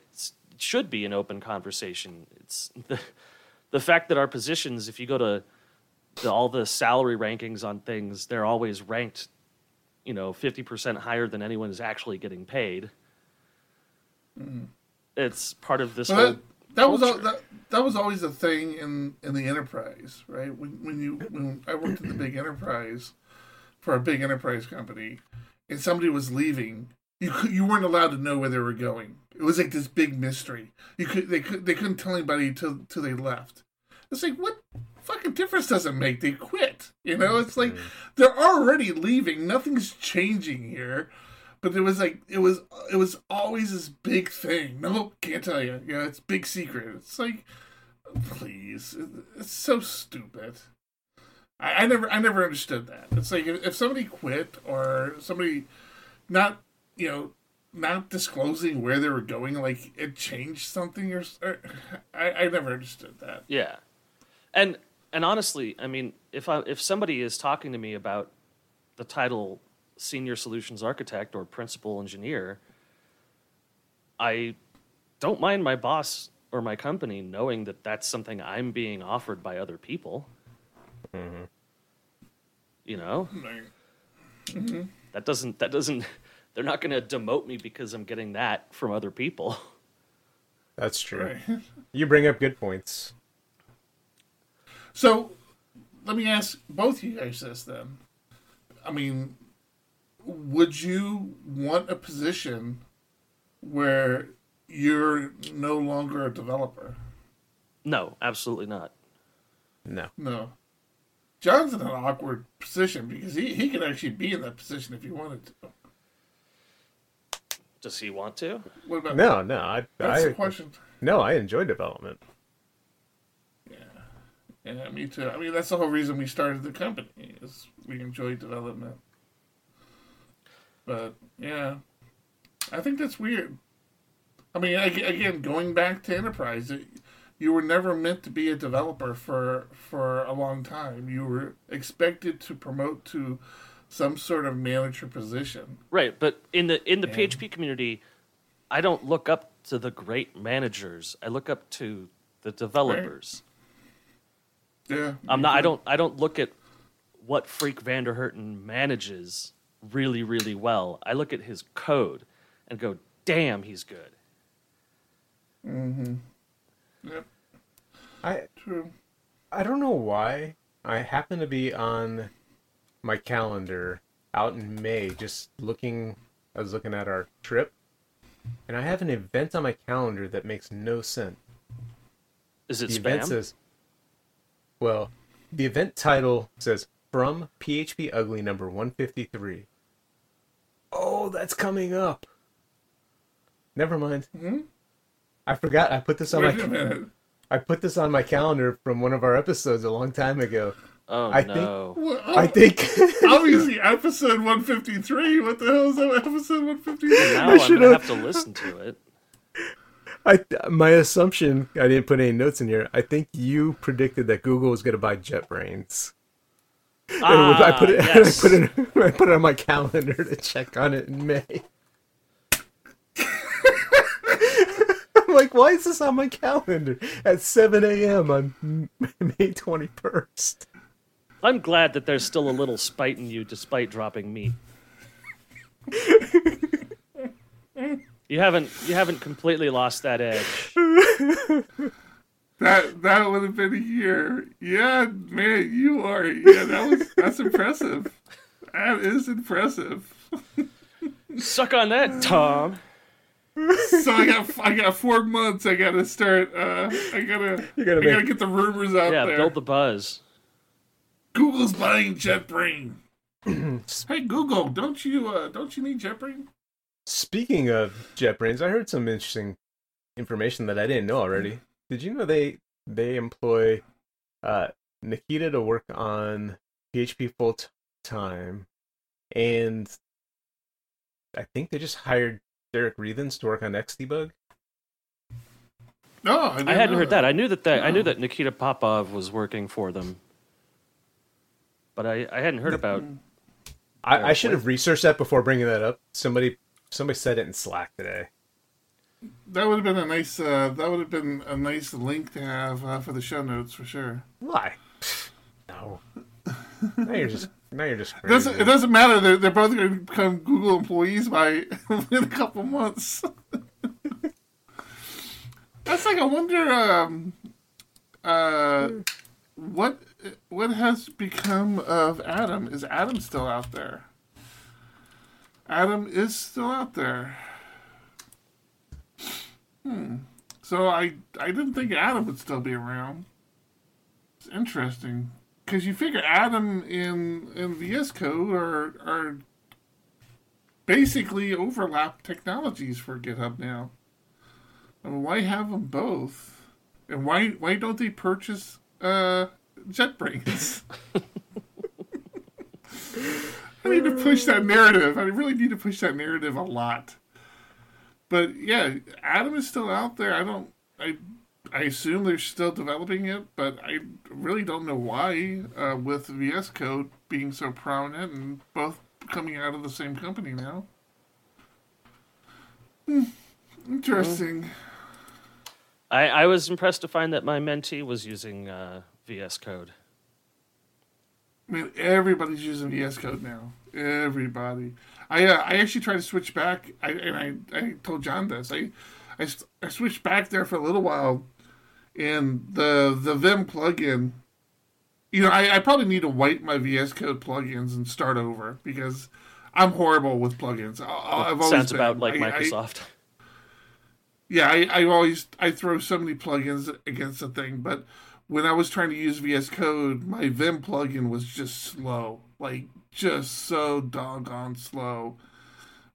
should be an open conversation. It's <laughs> the the fact that our positions, if you go to the, all the salary rankings on things, they're always ranked, you know, fifty percent higher than anyone is actually getting paid. Mm-hmm. It's part of this Well, whole. that, that was that, that was always a thing in, in the enterprise, right? When when you when I worked at the big enterprise for a big enterprise company, and somebody was leaving, you could, you weren't allowed to know where they were going. It was like this big mystery. You could they could they couldn't tell anybody till till they left. It's like what fucking difference does it make? They quit. You know, it's like mm-hmm. they're already leaving. Nothing's changing here. But it was like it was it was always this big thing. No, can't tell you. Yeah, it's big secret. It's like, please, it's so stupid. I, I never I never understood that. It's like if, if somebody quit or somebody not you know not disclosing where they were going, like it changed something or, or I, I never understood that. Yeah, and and honestly, I mean, if I if somebody is talking to me about the title senior solutions architect or principal engineer, I don't mind my boss or my company knowing that that's something I'm being offered by other people. Mm-hmm. You know, Like, that doesn't that doesn't. <laughs> They're not going to demote me because I'm getting that from other people. that's true right. <laughs> you bring up good points So, let me ask both you guys this then. I mean, would you want a position where you're no longer a developer? No, absolutely not. no No. John's in an awkward position because he, he could actually be in that position if he wanted to. Does he want to? What about no no i, That's I the question. no i enjoy development Yeah, uh, me too. I mean, that's the whole reason we started the company is we enjoy development. But yeah, I think that's weird. I mean, again, going back to enterprise, it, you were never meant to be a developer for for a long time. You were expected to promote to some sort of manager position. Right, but in the in the Yeah. PHP community, I don't look up to the great managers. I look up to the developers. Yeah, I'm not. I don't. I don't look at what Freek Van der Herten manages really, really well. I look at his code and go, "Damn, he's good." Mm-hmm. Yep, I true. I don't know why. I happen to be on my calendar out in May, just looking. I was looking at our trip, and I have an event on my calendar that makes no sense. Is it the event spam? says, well, the event title says from PHP Ugly number 153. Oh, that's coming up. Never mind. Hmm? I forgot. I put this on Wait my a minute. I put this on my calendar from one of our episodes a long time ago. oh I think- Well, I think <laughs> obviously episode 153 what the hell is that episode 153 now I I'm should've- gonna have to listen to it. I my assumption. I didn't put any notes in here. I think you predicted that Google was going to buy JetBrains. And Ah, I put it. <laughs> yes. I put it. <laughs> I put it on my calendar to check on it in May. <laughs> I'm like, why is this on my calendar at 7 a.m. on May 21st? I'm glad that there's still a little spite in you, despite dropping meat. You haven't. You haven't completely lost that edge. <laughs> that that would have been a year yeah man you are yeah that was that's impressive that is impressive Suck on that, Tom. so i got i got four months i gotta start uh i gotta You gotta i gotta get the rumors out Yeah, there Yeah, build the buzz. google's buying jetbrain <clears throat> hey google don't you uh don't you need jetbrain Speaking of JetBrains, I heard some interesting information that I didn't know already. Did you know they they employ uh, Nikita to work on PHP full t- time, and I think they just hired Derick Rethans to work on Xdebug. no I hadn't heard that. I knew that, that I knew that Nikita Popov was working for them, but I, I hadn't heard about. I, I should have researched that before bringing that up. Somebody somebody said it in Slack today. that would have been a nice uh that would have been a nice link to have uh, for the show notes for sure Why? No. now you're just now you're just It crazy. doesn't, it doesn't matter. They're, they're both going to become Google employees by <laughs> in a couple months. That's like I wonder um, uh, what what has become of Atom? Is Atom still out there? Atom is still out there. Hmm. So I I didn't think Atom would still be around. It's interesting because you figure Atom in in VS Code are are basically overlap technologies for GitHub now. I mean, why have them both? And why why don't they purchase uh, JetBrains? <laughs> I need to push that narrative. I really need to push that narrative a lot. But yeah, Atom is still out there. I don't. I I assume they're still developing it, but I really don't know why. Uh, with VS Code being so prominent and both coming out of the same company now. Hmm, interesting. I, I was impressed to find that my mentee was using uh, VS Code. I mean, everybody's using VS Code now. Everybody. I uh, I actually tried to switch back. I and I, I told John this. I I switched back there for a little while, and the the Vim plugin. You know, I, I probably need to wipe my VS Code plugins and start over because I'm horrible with plugins. I, I've always Sounds been. about like I- I- Microsoft. yeah, I, I always I throw so many plugins against the thing, but when I was trying to use VS Code, my Vim plugin was just slow, like just so doggone slow.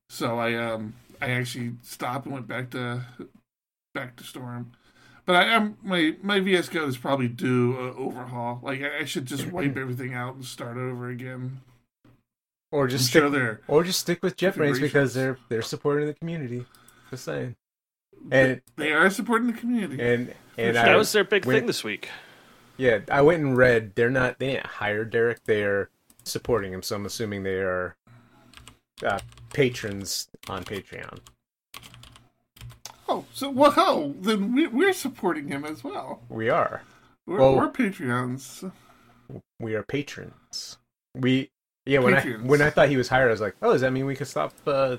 So I um I actually stopped and went back to back to Storm. But I am my my VS Code is probably due a overhaul. Like I, I should just wipe <clears throat> everything out and start over again. Or I'm just stick sure or just stick with JetBrains because they're they're supporting the community. Just saying. And They are supporting the community. and and that I was their big went- thing this week. Yeah, I went and read. They're not. They didn't hire Derick. They are supporting him. So I'm assuming they are uh, patrons on Patreon. oh, so well, hell, then we, we're supporting him as well. We are. We're, Well- we're Patreons. We are patrons. We yeah. When Patrons. I when I thought he was hired, I was like, oh, does that mean we could stop uh,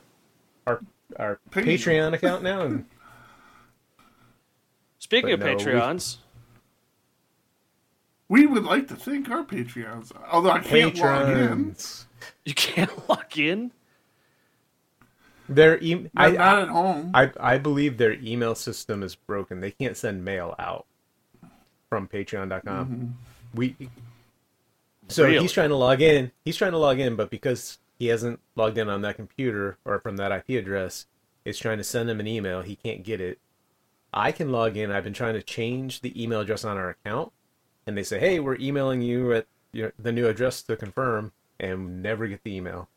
our our Patreon. Patreon account now? And Speaking But of no, we- Patreons, We would like to thank our Patreons, although I can't log in. you can't <laughs> log in. Their e- I, I'm not at home. I I believe their email system is broken. They can't send mail out from patreon.com. Mm-hmm. We So Really? he's trying to log in. He's trying to log in, but because he hasn't logged in on that computer or from that IP address, it's trying to send him an email. He can't get it. I can log in. I've been trying to change the email address on our account, and they say, "Hey, we're emailing you at your, the new address to confirm," and never get the email.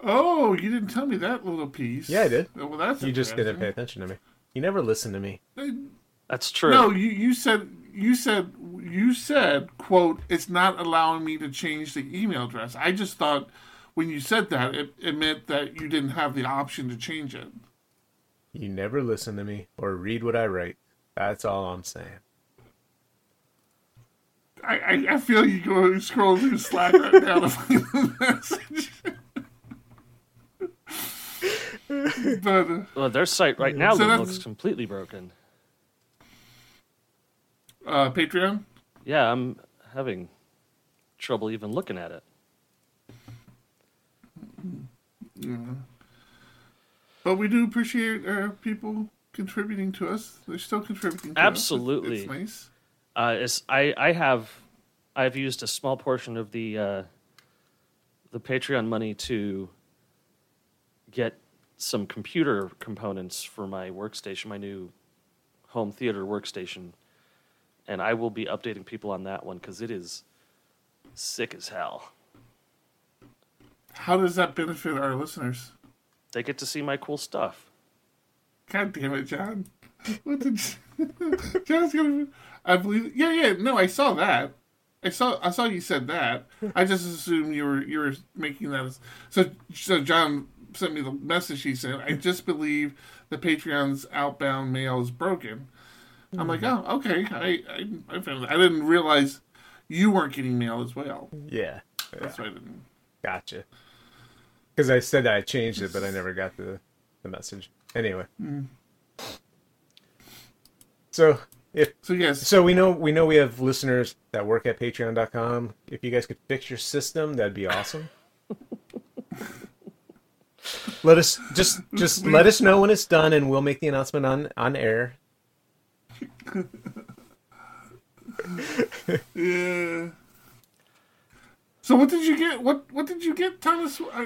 oh, you didn't tell me that little piece. Yeah, I did. Well, that's You just didn't pay attention to me. You never listened to me. That's true. No, you, you said you said you said quote it's not allowing me to change the email address. I just thought when you said that it, it meant that you didn't have the option to change it. You never listen to me or read what I write. That's all I'm saying. I, I, I feel you go scroll through Slack right now to find the message. but uh, Well, their site right now So looks completely broken. uh, Patreon. Yeah, I'm having trouble even looking at it. But we do appreciate uh, people contributing to us. They're still contributing. To Absolutely. us. It's nice. Uh, it's, I I have I've used a small portion of the uh, the Patreon money to get some computer components for my workstation, my new home theater workstation, and I will be updating people on that one because it is sick as hell. How does that benefit our listeners? They get to see my cool stuff. God damn it, John. <laughs> What did <laughs> John's gonna I believe yeah, yeah, no, I saw that. I saw I saw you said that. I just assumed you were you were making that as so so John sent me the message he sent. I just believe the Patreon's outbound mail is broken. I'm like, mm-hmm. oh, okay. I I, I found I didn't realize you weren't getting mail as well. Yeah. That's why I didn't. Gotcha. Because I said I changed it, but I never got the, the message. Anyway. Mm. So if So yes, so we know we know we have listeners that work at patreon.com. If you guys could fix your system, that'd be awesome. <laughs> let us just just let us know when it's done and we'll make the announcement on on air. <laughs> Yeah. So what did you get? What what did you get, Thomas? I I,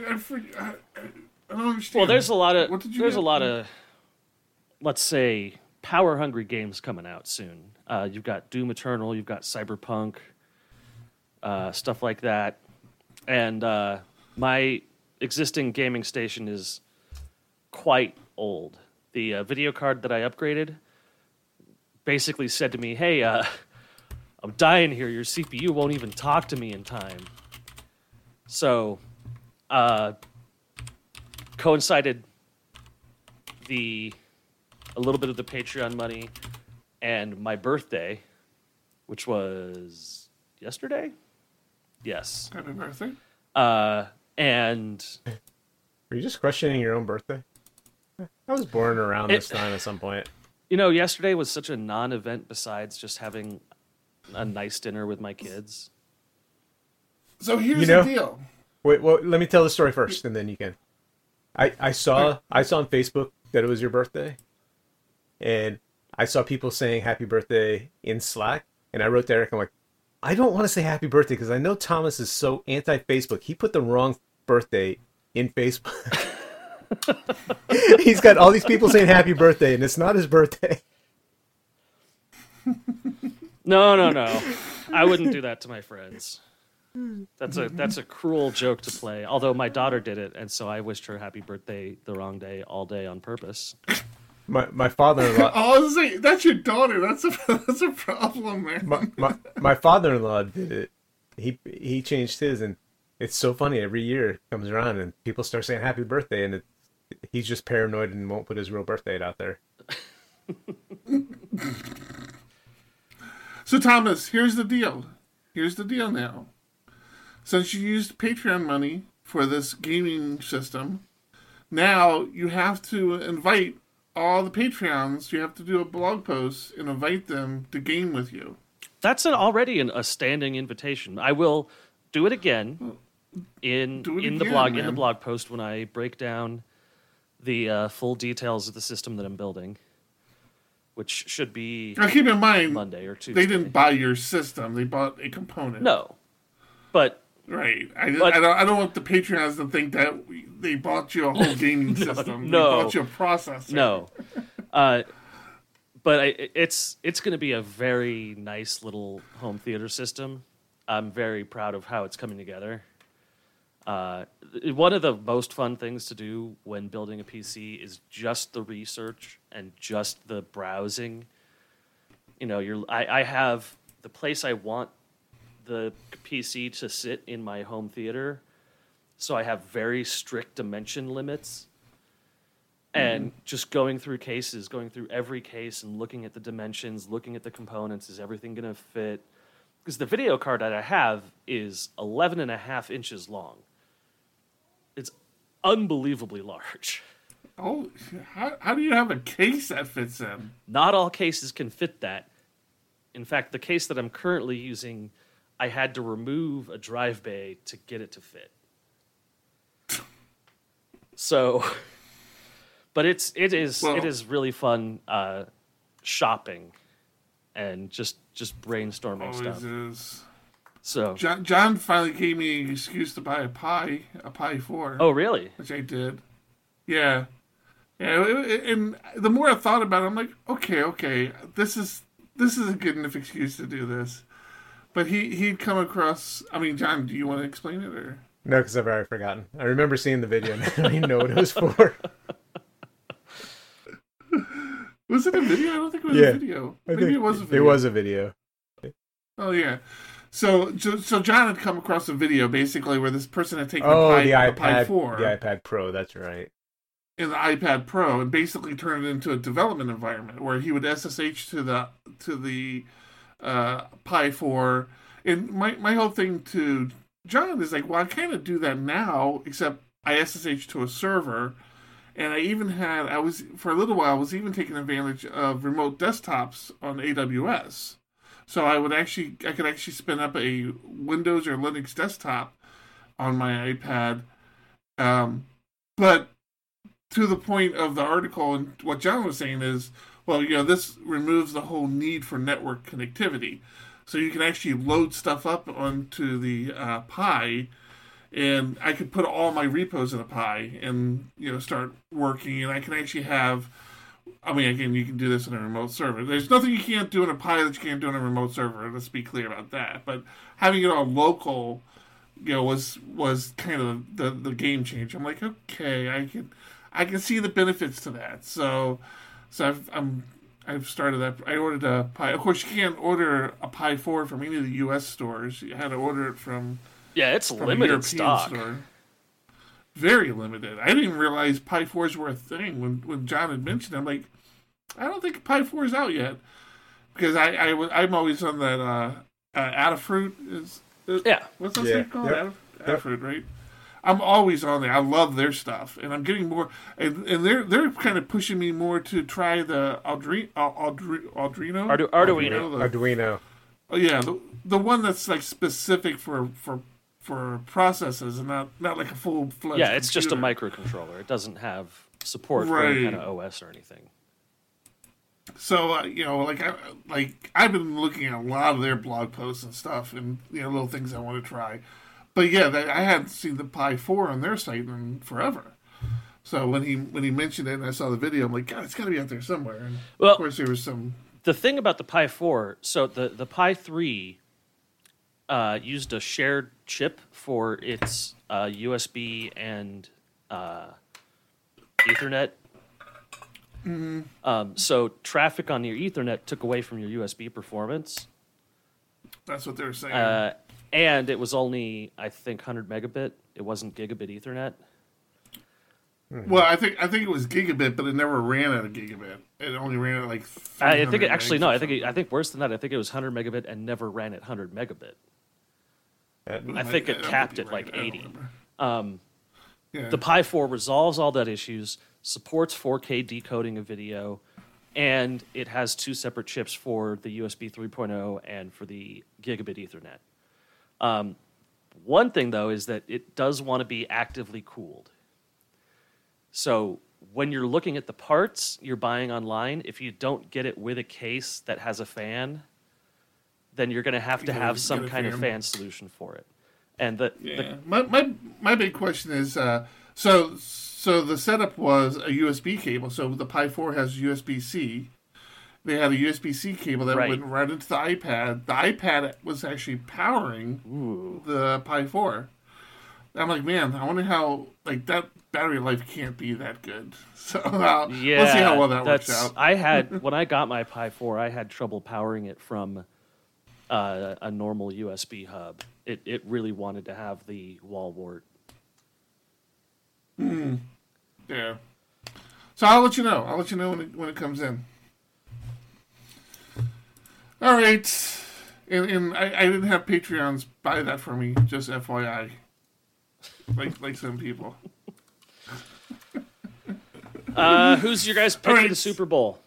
I, I don't understand. Well, there's a lot of What did you there's get? a lot of let's say power hungry games coming out soon. Uh, you've got Doom Eternal, you've got Cyberpunk, uh, stuff like that, and uh, my existing gaming station is quite old. The uh, video card that I upgraded basically said to me, "Hey, uh, <laughs> I'm dying here. Your CPU won't even talk to me in time." So, uh, coincided the a little bit of the Patreon money and my birthday, which was yesterday. Yes, Happy birthday. uh, and Are you just questioning your own birthday? I was born around this time at some point. you know, yesterday was such a non-event. Besides just having a nice dinner with my kids. So here's You know- the deal. Wait, well, let me tell the story first, and then you can. I I saw I saw on Facebook that it was your birthday, and I saw people saying happy birthday in Slack, and I wrote to Eric. I'm like, I don't want to say happy birthday because I know Thomas is so anti Facebook. He put the wrong birthday in Facebook. <laughs> He's got all these people saying happy birthday, and it's not his birthday. <laughs> No, no, no. I wouldn't do that to my friends. That's a mm-hmm. that's a cruel joke to play. Although my daughter did it, and so I wished her happy birthday the wrong day all day on purpose. My my father-in-law Oh, <laughs> I was saying, that's your daughter. That's a <laughs> that's a problem, man. my, my, my father-in-law did it. He he changed his, and it's so funny. Every year it comes around, and people start saying happy birthday, and it, he's just paranoid and won't put his real birth date out there. <laughs> So, Thomas, here's the deal. Here's the deal now. Since you used Patreon money for this gaming system, now you have to invite all the Patreons. You have to do a blog post and invite them to game with you. That's an, already an, a standing invitation. I will do it again in it in the again, blog in the blog post when I break down the uh, full details of the system that I'm building, which should be Now, keep in mind, Monday or Tuesday. they didn't buy your system; they bought a component. No, but right? I, I don't. I don't want the Patreons to think that we, they bought you a whole <laughs> gaming system. no. they bought you a processor. no. Uh, but I, it's it's going to be a very nice little home theater system. I'm very proud of how it's coming together. Uh, one of the most fun things to do when building a PC is just the research and just the browsing. You know, you're I, I have the place I want the PC to sit in my home theater, so I have very strict dimension limits mm-hmm. and just going through cases, going through every case and looking at the dimensions, looking at the components, is everything going to fit? Because the video card that I have is 11 and a half inches long. It's unbelievably large. Oh, how, how do you have a case that fits in? Not all cases can fit that. In fact, the case that I'm currently using, I had to remove a drive bay to get it to fit. So, but it's it is Well- it is really fun uh, shopping and just just brainstorming stuff. is. So, John, John finally gave me an excuse to buy a Pi, a Pi four, oh really? which I did. Yeah, yeah. And the more I thought about it, I'm like, okay, okay, this is this is a good enough excuse to do this. But he he'd come across. I mean, John, do you want to explain it or? No, because I've already forgotten. I remember seeing the video, and <laughs> I don't even know what it was for. <laughs> Was it a video? I don't think it was Yeah, a video. Maybe it was a video. It was a video. Oh yeah. So, so John had come across a video basically where this person had taken Oh, a, Pi, the a Pi iPad, 4 the iPad Pro. That's right. in the iPad Pro and basically turned it into a development environment where he would SSH to the to the uh, Pi 4. And my my whole thing to John is like, well, I kind of do that now, except I SSH to a server. And I even had, I was, for a little while, I was even taking advantage of remote desktops on AWS. So I would actually, I could actually spin up a Windows or Linux desktop on my iPad. Um, but to the point of the article and what John was saying is, well, you know, this removes the whole need for network connectivity. So you can actually load stuff up onto the uh, Pi, and I could put all my repos in a Pi and you know start working. And I can actually have, I mean, again, you can do this in a remote server. There's nothing you can't do in a Pi that you can't do in a remote server. Let's be clear about that. But having it on local, you know, was was kind of the the game changer. I'm like, okay, I can I can see the benefits to that. So so I've I'm I've started that. I ordered a Pi. Of course, you can't order a Pi Four from any of the U.S. stores. You had to order it from Yeah, it's from a limited European stock. store. Very limited. I didn't realize Pi fours were a thing when when John had mentioned. it. I'm like, I don't think Pi four is out yet because I I was I'm always on that uh, uh Adafruit is. is Yeah. What's that Yeah. thing called? Yep. Adaf- Yep. Adafruit, right? I'm always on there. I love their stuff, and I'm getting more. And, and they're they're kind of pushing me more to try the Aldri, Aldri, Aldrino. Ardu- Arduino. the- Arduino. Oh yeah, the the one that's like specific for for for processes and not not like a full fledged. Yeah, it's just a microcontroller. It doesn't have support for any kind of OS or anything. So uh, you know, like I like I've been looking at a lot of their blog posts and stuff, and you know, little things I want to try. But yeah, they, I hadn't seen the Pi Four on their site in forever. So when he when he mentioned it and I saw the video, I'm like, God, it's got to be out there somewhere. And Well- of course, there was some. the thing about the Pi 4, so the, the Pi 3 uh, used a shared chip for its uh, USB and uh, Ethernet. Um, so traffic on your Ethernet took away from your USB performance, That's what they were saying. And it was only I think 100 megabit. It wasn't gigabit Ethernet. well, I think I think it was gigabit, but it never ran at a gigabit. It only ran at like. I, I think it actually no. I think it, I think worse than that. I think it was 100 megabit and never ran at 100 megabit. That- I think it capped at be like right. I don't 80. Um, Yeah. the Pi 4 resolves all that issues, supports 4K decoding of video, and it has two separate chips for the USB 3.0 and for the gigabit Ethernet. Um, one thing though is that it does want to be actively cooled. So when you're looking at the parts you're buying online, if you don't get it with a case that has a fan, then you're going to have to gotta have some a kind of fan. fan solution for it. And the, the Yeah. My, my my big question is uh, so so the setup was a USB cable. So the Pi 4 has USB C. They had a USB C cable that Right. went right into the iPad. The iPad was actually powering ooh, the Pi 4. I'm like, man, I wonder how like that battery life can't be that good. <laughs> So uh, Yeah, we'll see how well that works out. I had <laughs> when I got my Pi 4, I had trouble powering it from uh, a normal USB hub. It it really wanted to have the wall wart. Yeah. So I'll let you know. I'll let you know when it, when it comes in. All right. And, and I, I didn't have Patreons buy that for me, just FYI. Like like some people. <laughs> Uh, who's your guys pick for the Super Bowl?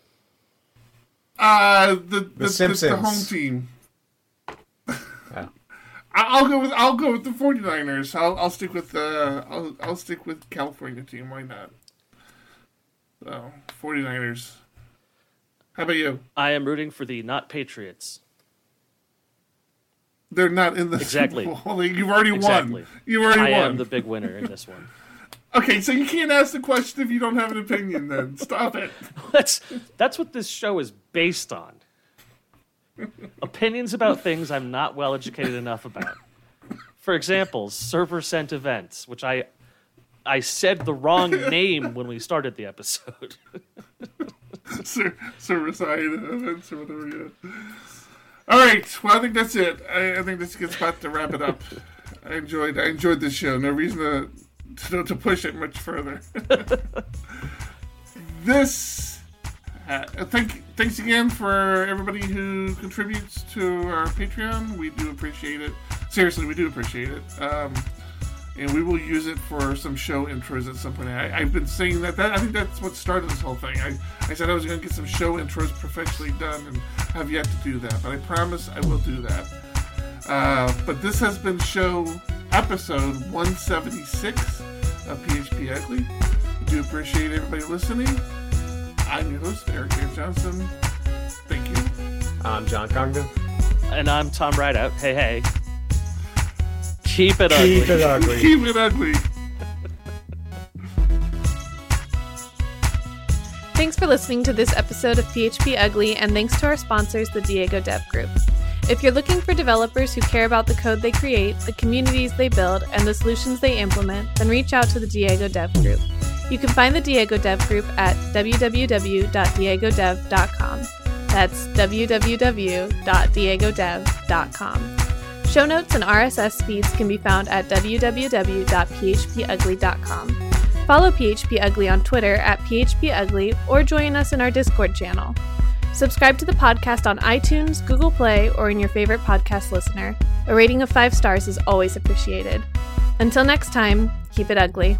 Uh, the the, the, the, Simpsons. home team. Yeah. I- <laughs> I'll go with I'll go with the 49ers. I'll I'll stick with the I'll I'll stick with California team. Why not? So 49ers. How about you? I am rooting for the not Patriots. They're not in the Exactly. <laughs> You've already Exactly. won. You've already I won. I am the big winner in this one. <laughs> Okay, so you can't ask the question if you don't have an opinion. Then stop it. <laughs> That's that's what this show is based on. Opinions about things I'm not well educated enough about. For example, server sent events, which I I said the wrong name when we started the episode. <laughs> Service side events or whatever. Yeah. All right. Well, I think that's it. I, I think this gets about to wrap it up. I enjoyed. I enjoyed this show. No reason to to, to push it much further. <laughs> this. Uh, thank thanks again for everybody who contributes to our Patreon. We do appreciate it. Seriously, we do appreciate it. Um, and we will use it for some show intros at some point. I, I've been saying that, that. I think that's what started this whole thing. I, I said I was going to get some show intros professionally done, and have yet to do that. But I promise I will do that. Uh, but this has been show episode 176 of PHP Ugly. We do appreciate everybody listening. I'm your host, Eric James Johnson. Thank you. I'm John Congdon. And I'm Tom Rideout. Hey hey. Keep it ugly. Keep it ugly. <laughs> Keep it ugly. Thanks for listening to this episode of PHP Ugly, and thanks to our sponsors, the Diego Dev Group. If you're looking for developers who care about the code they create, the communities they build, and the solutions they implement, then reach out to the Diego Dev Group. You can find the Diego Dev Group at www.diegodev.com. That's www.diegodev.com. Show notes and RSS feeds can be found at www.phpugly.com. Follow PHP Ugly on Twitter at PHP Ugly or join us in our Discord channel. Subscribe to the podcast on iTunes, Google Play, or in your favorite podcast listener. A rating of five stars is always appreciated. Until next time, keep it ugly.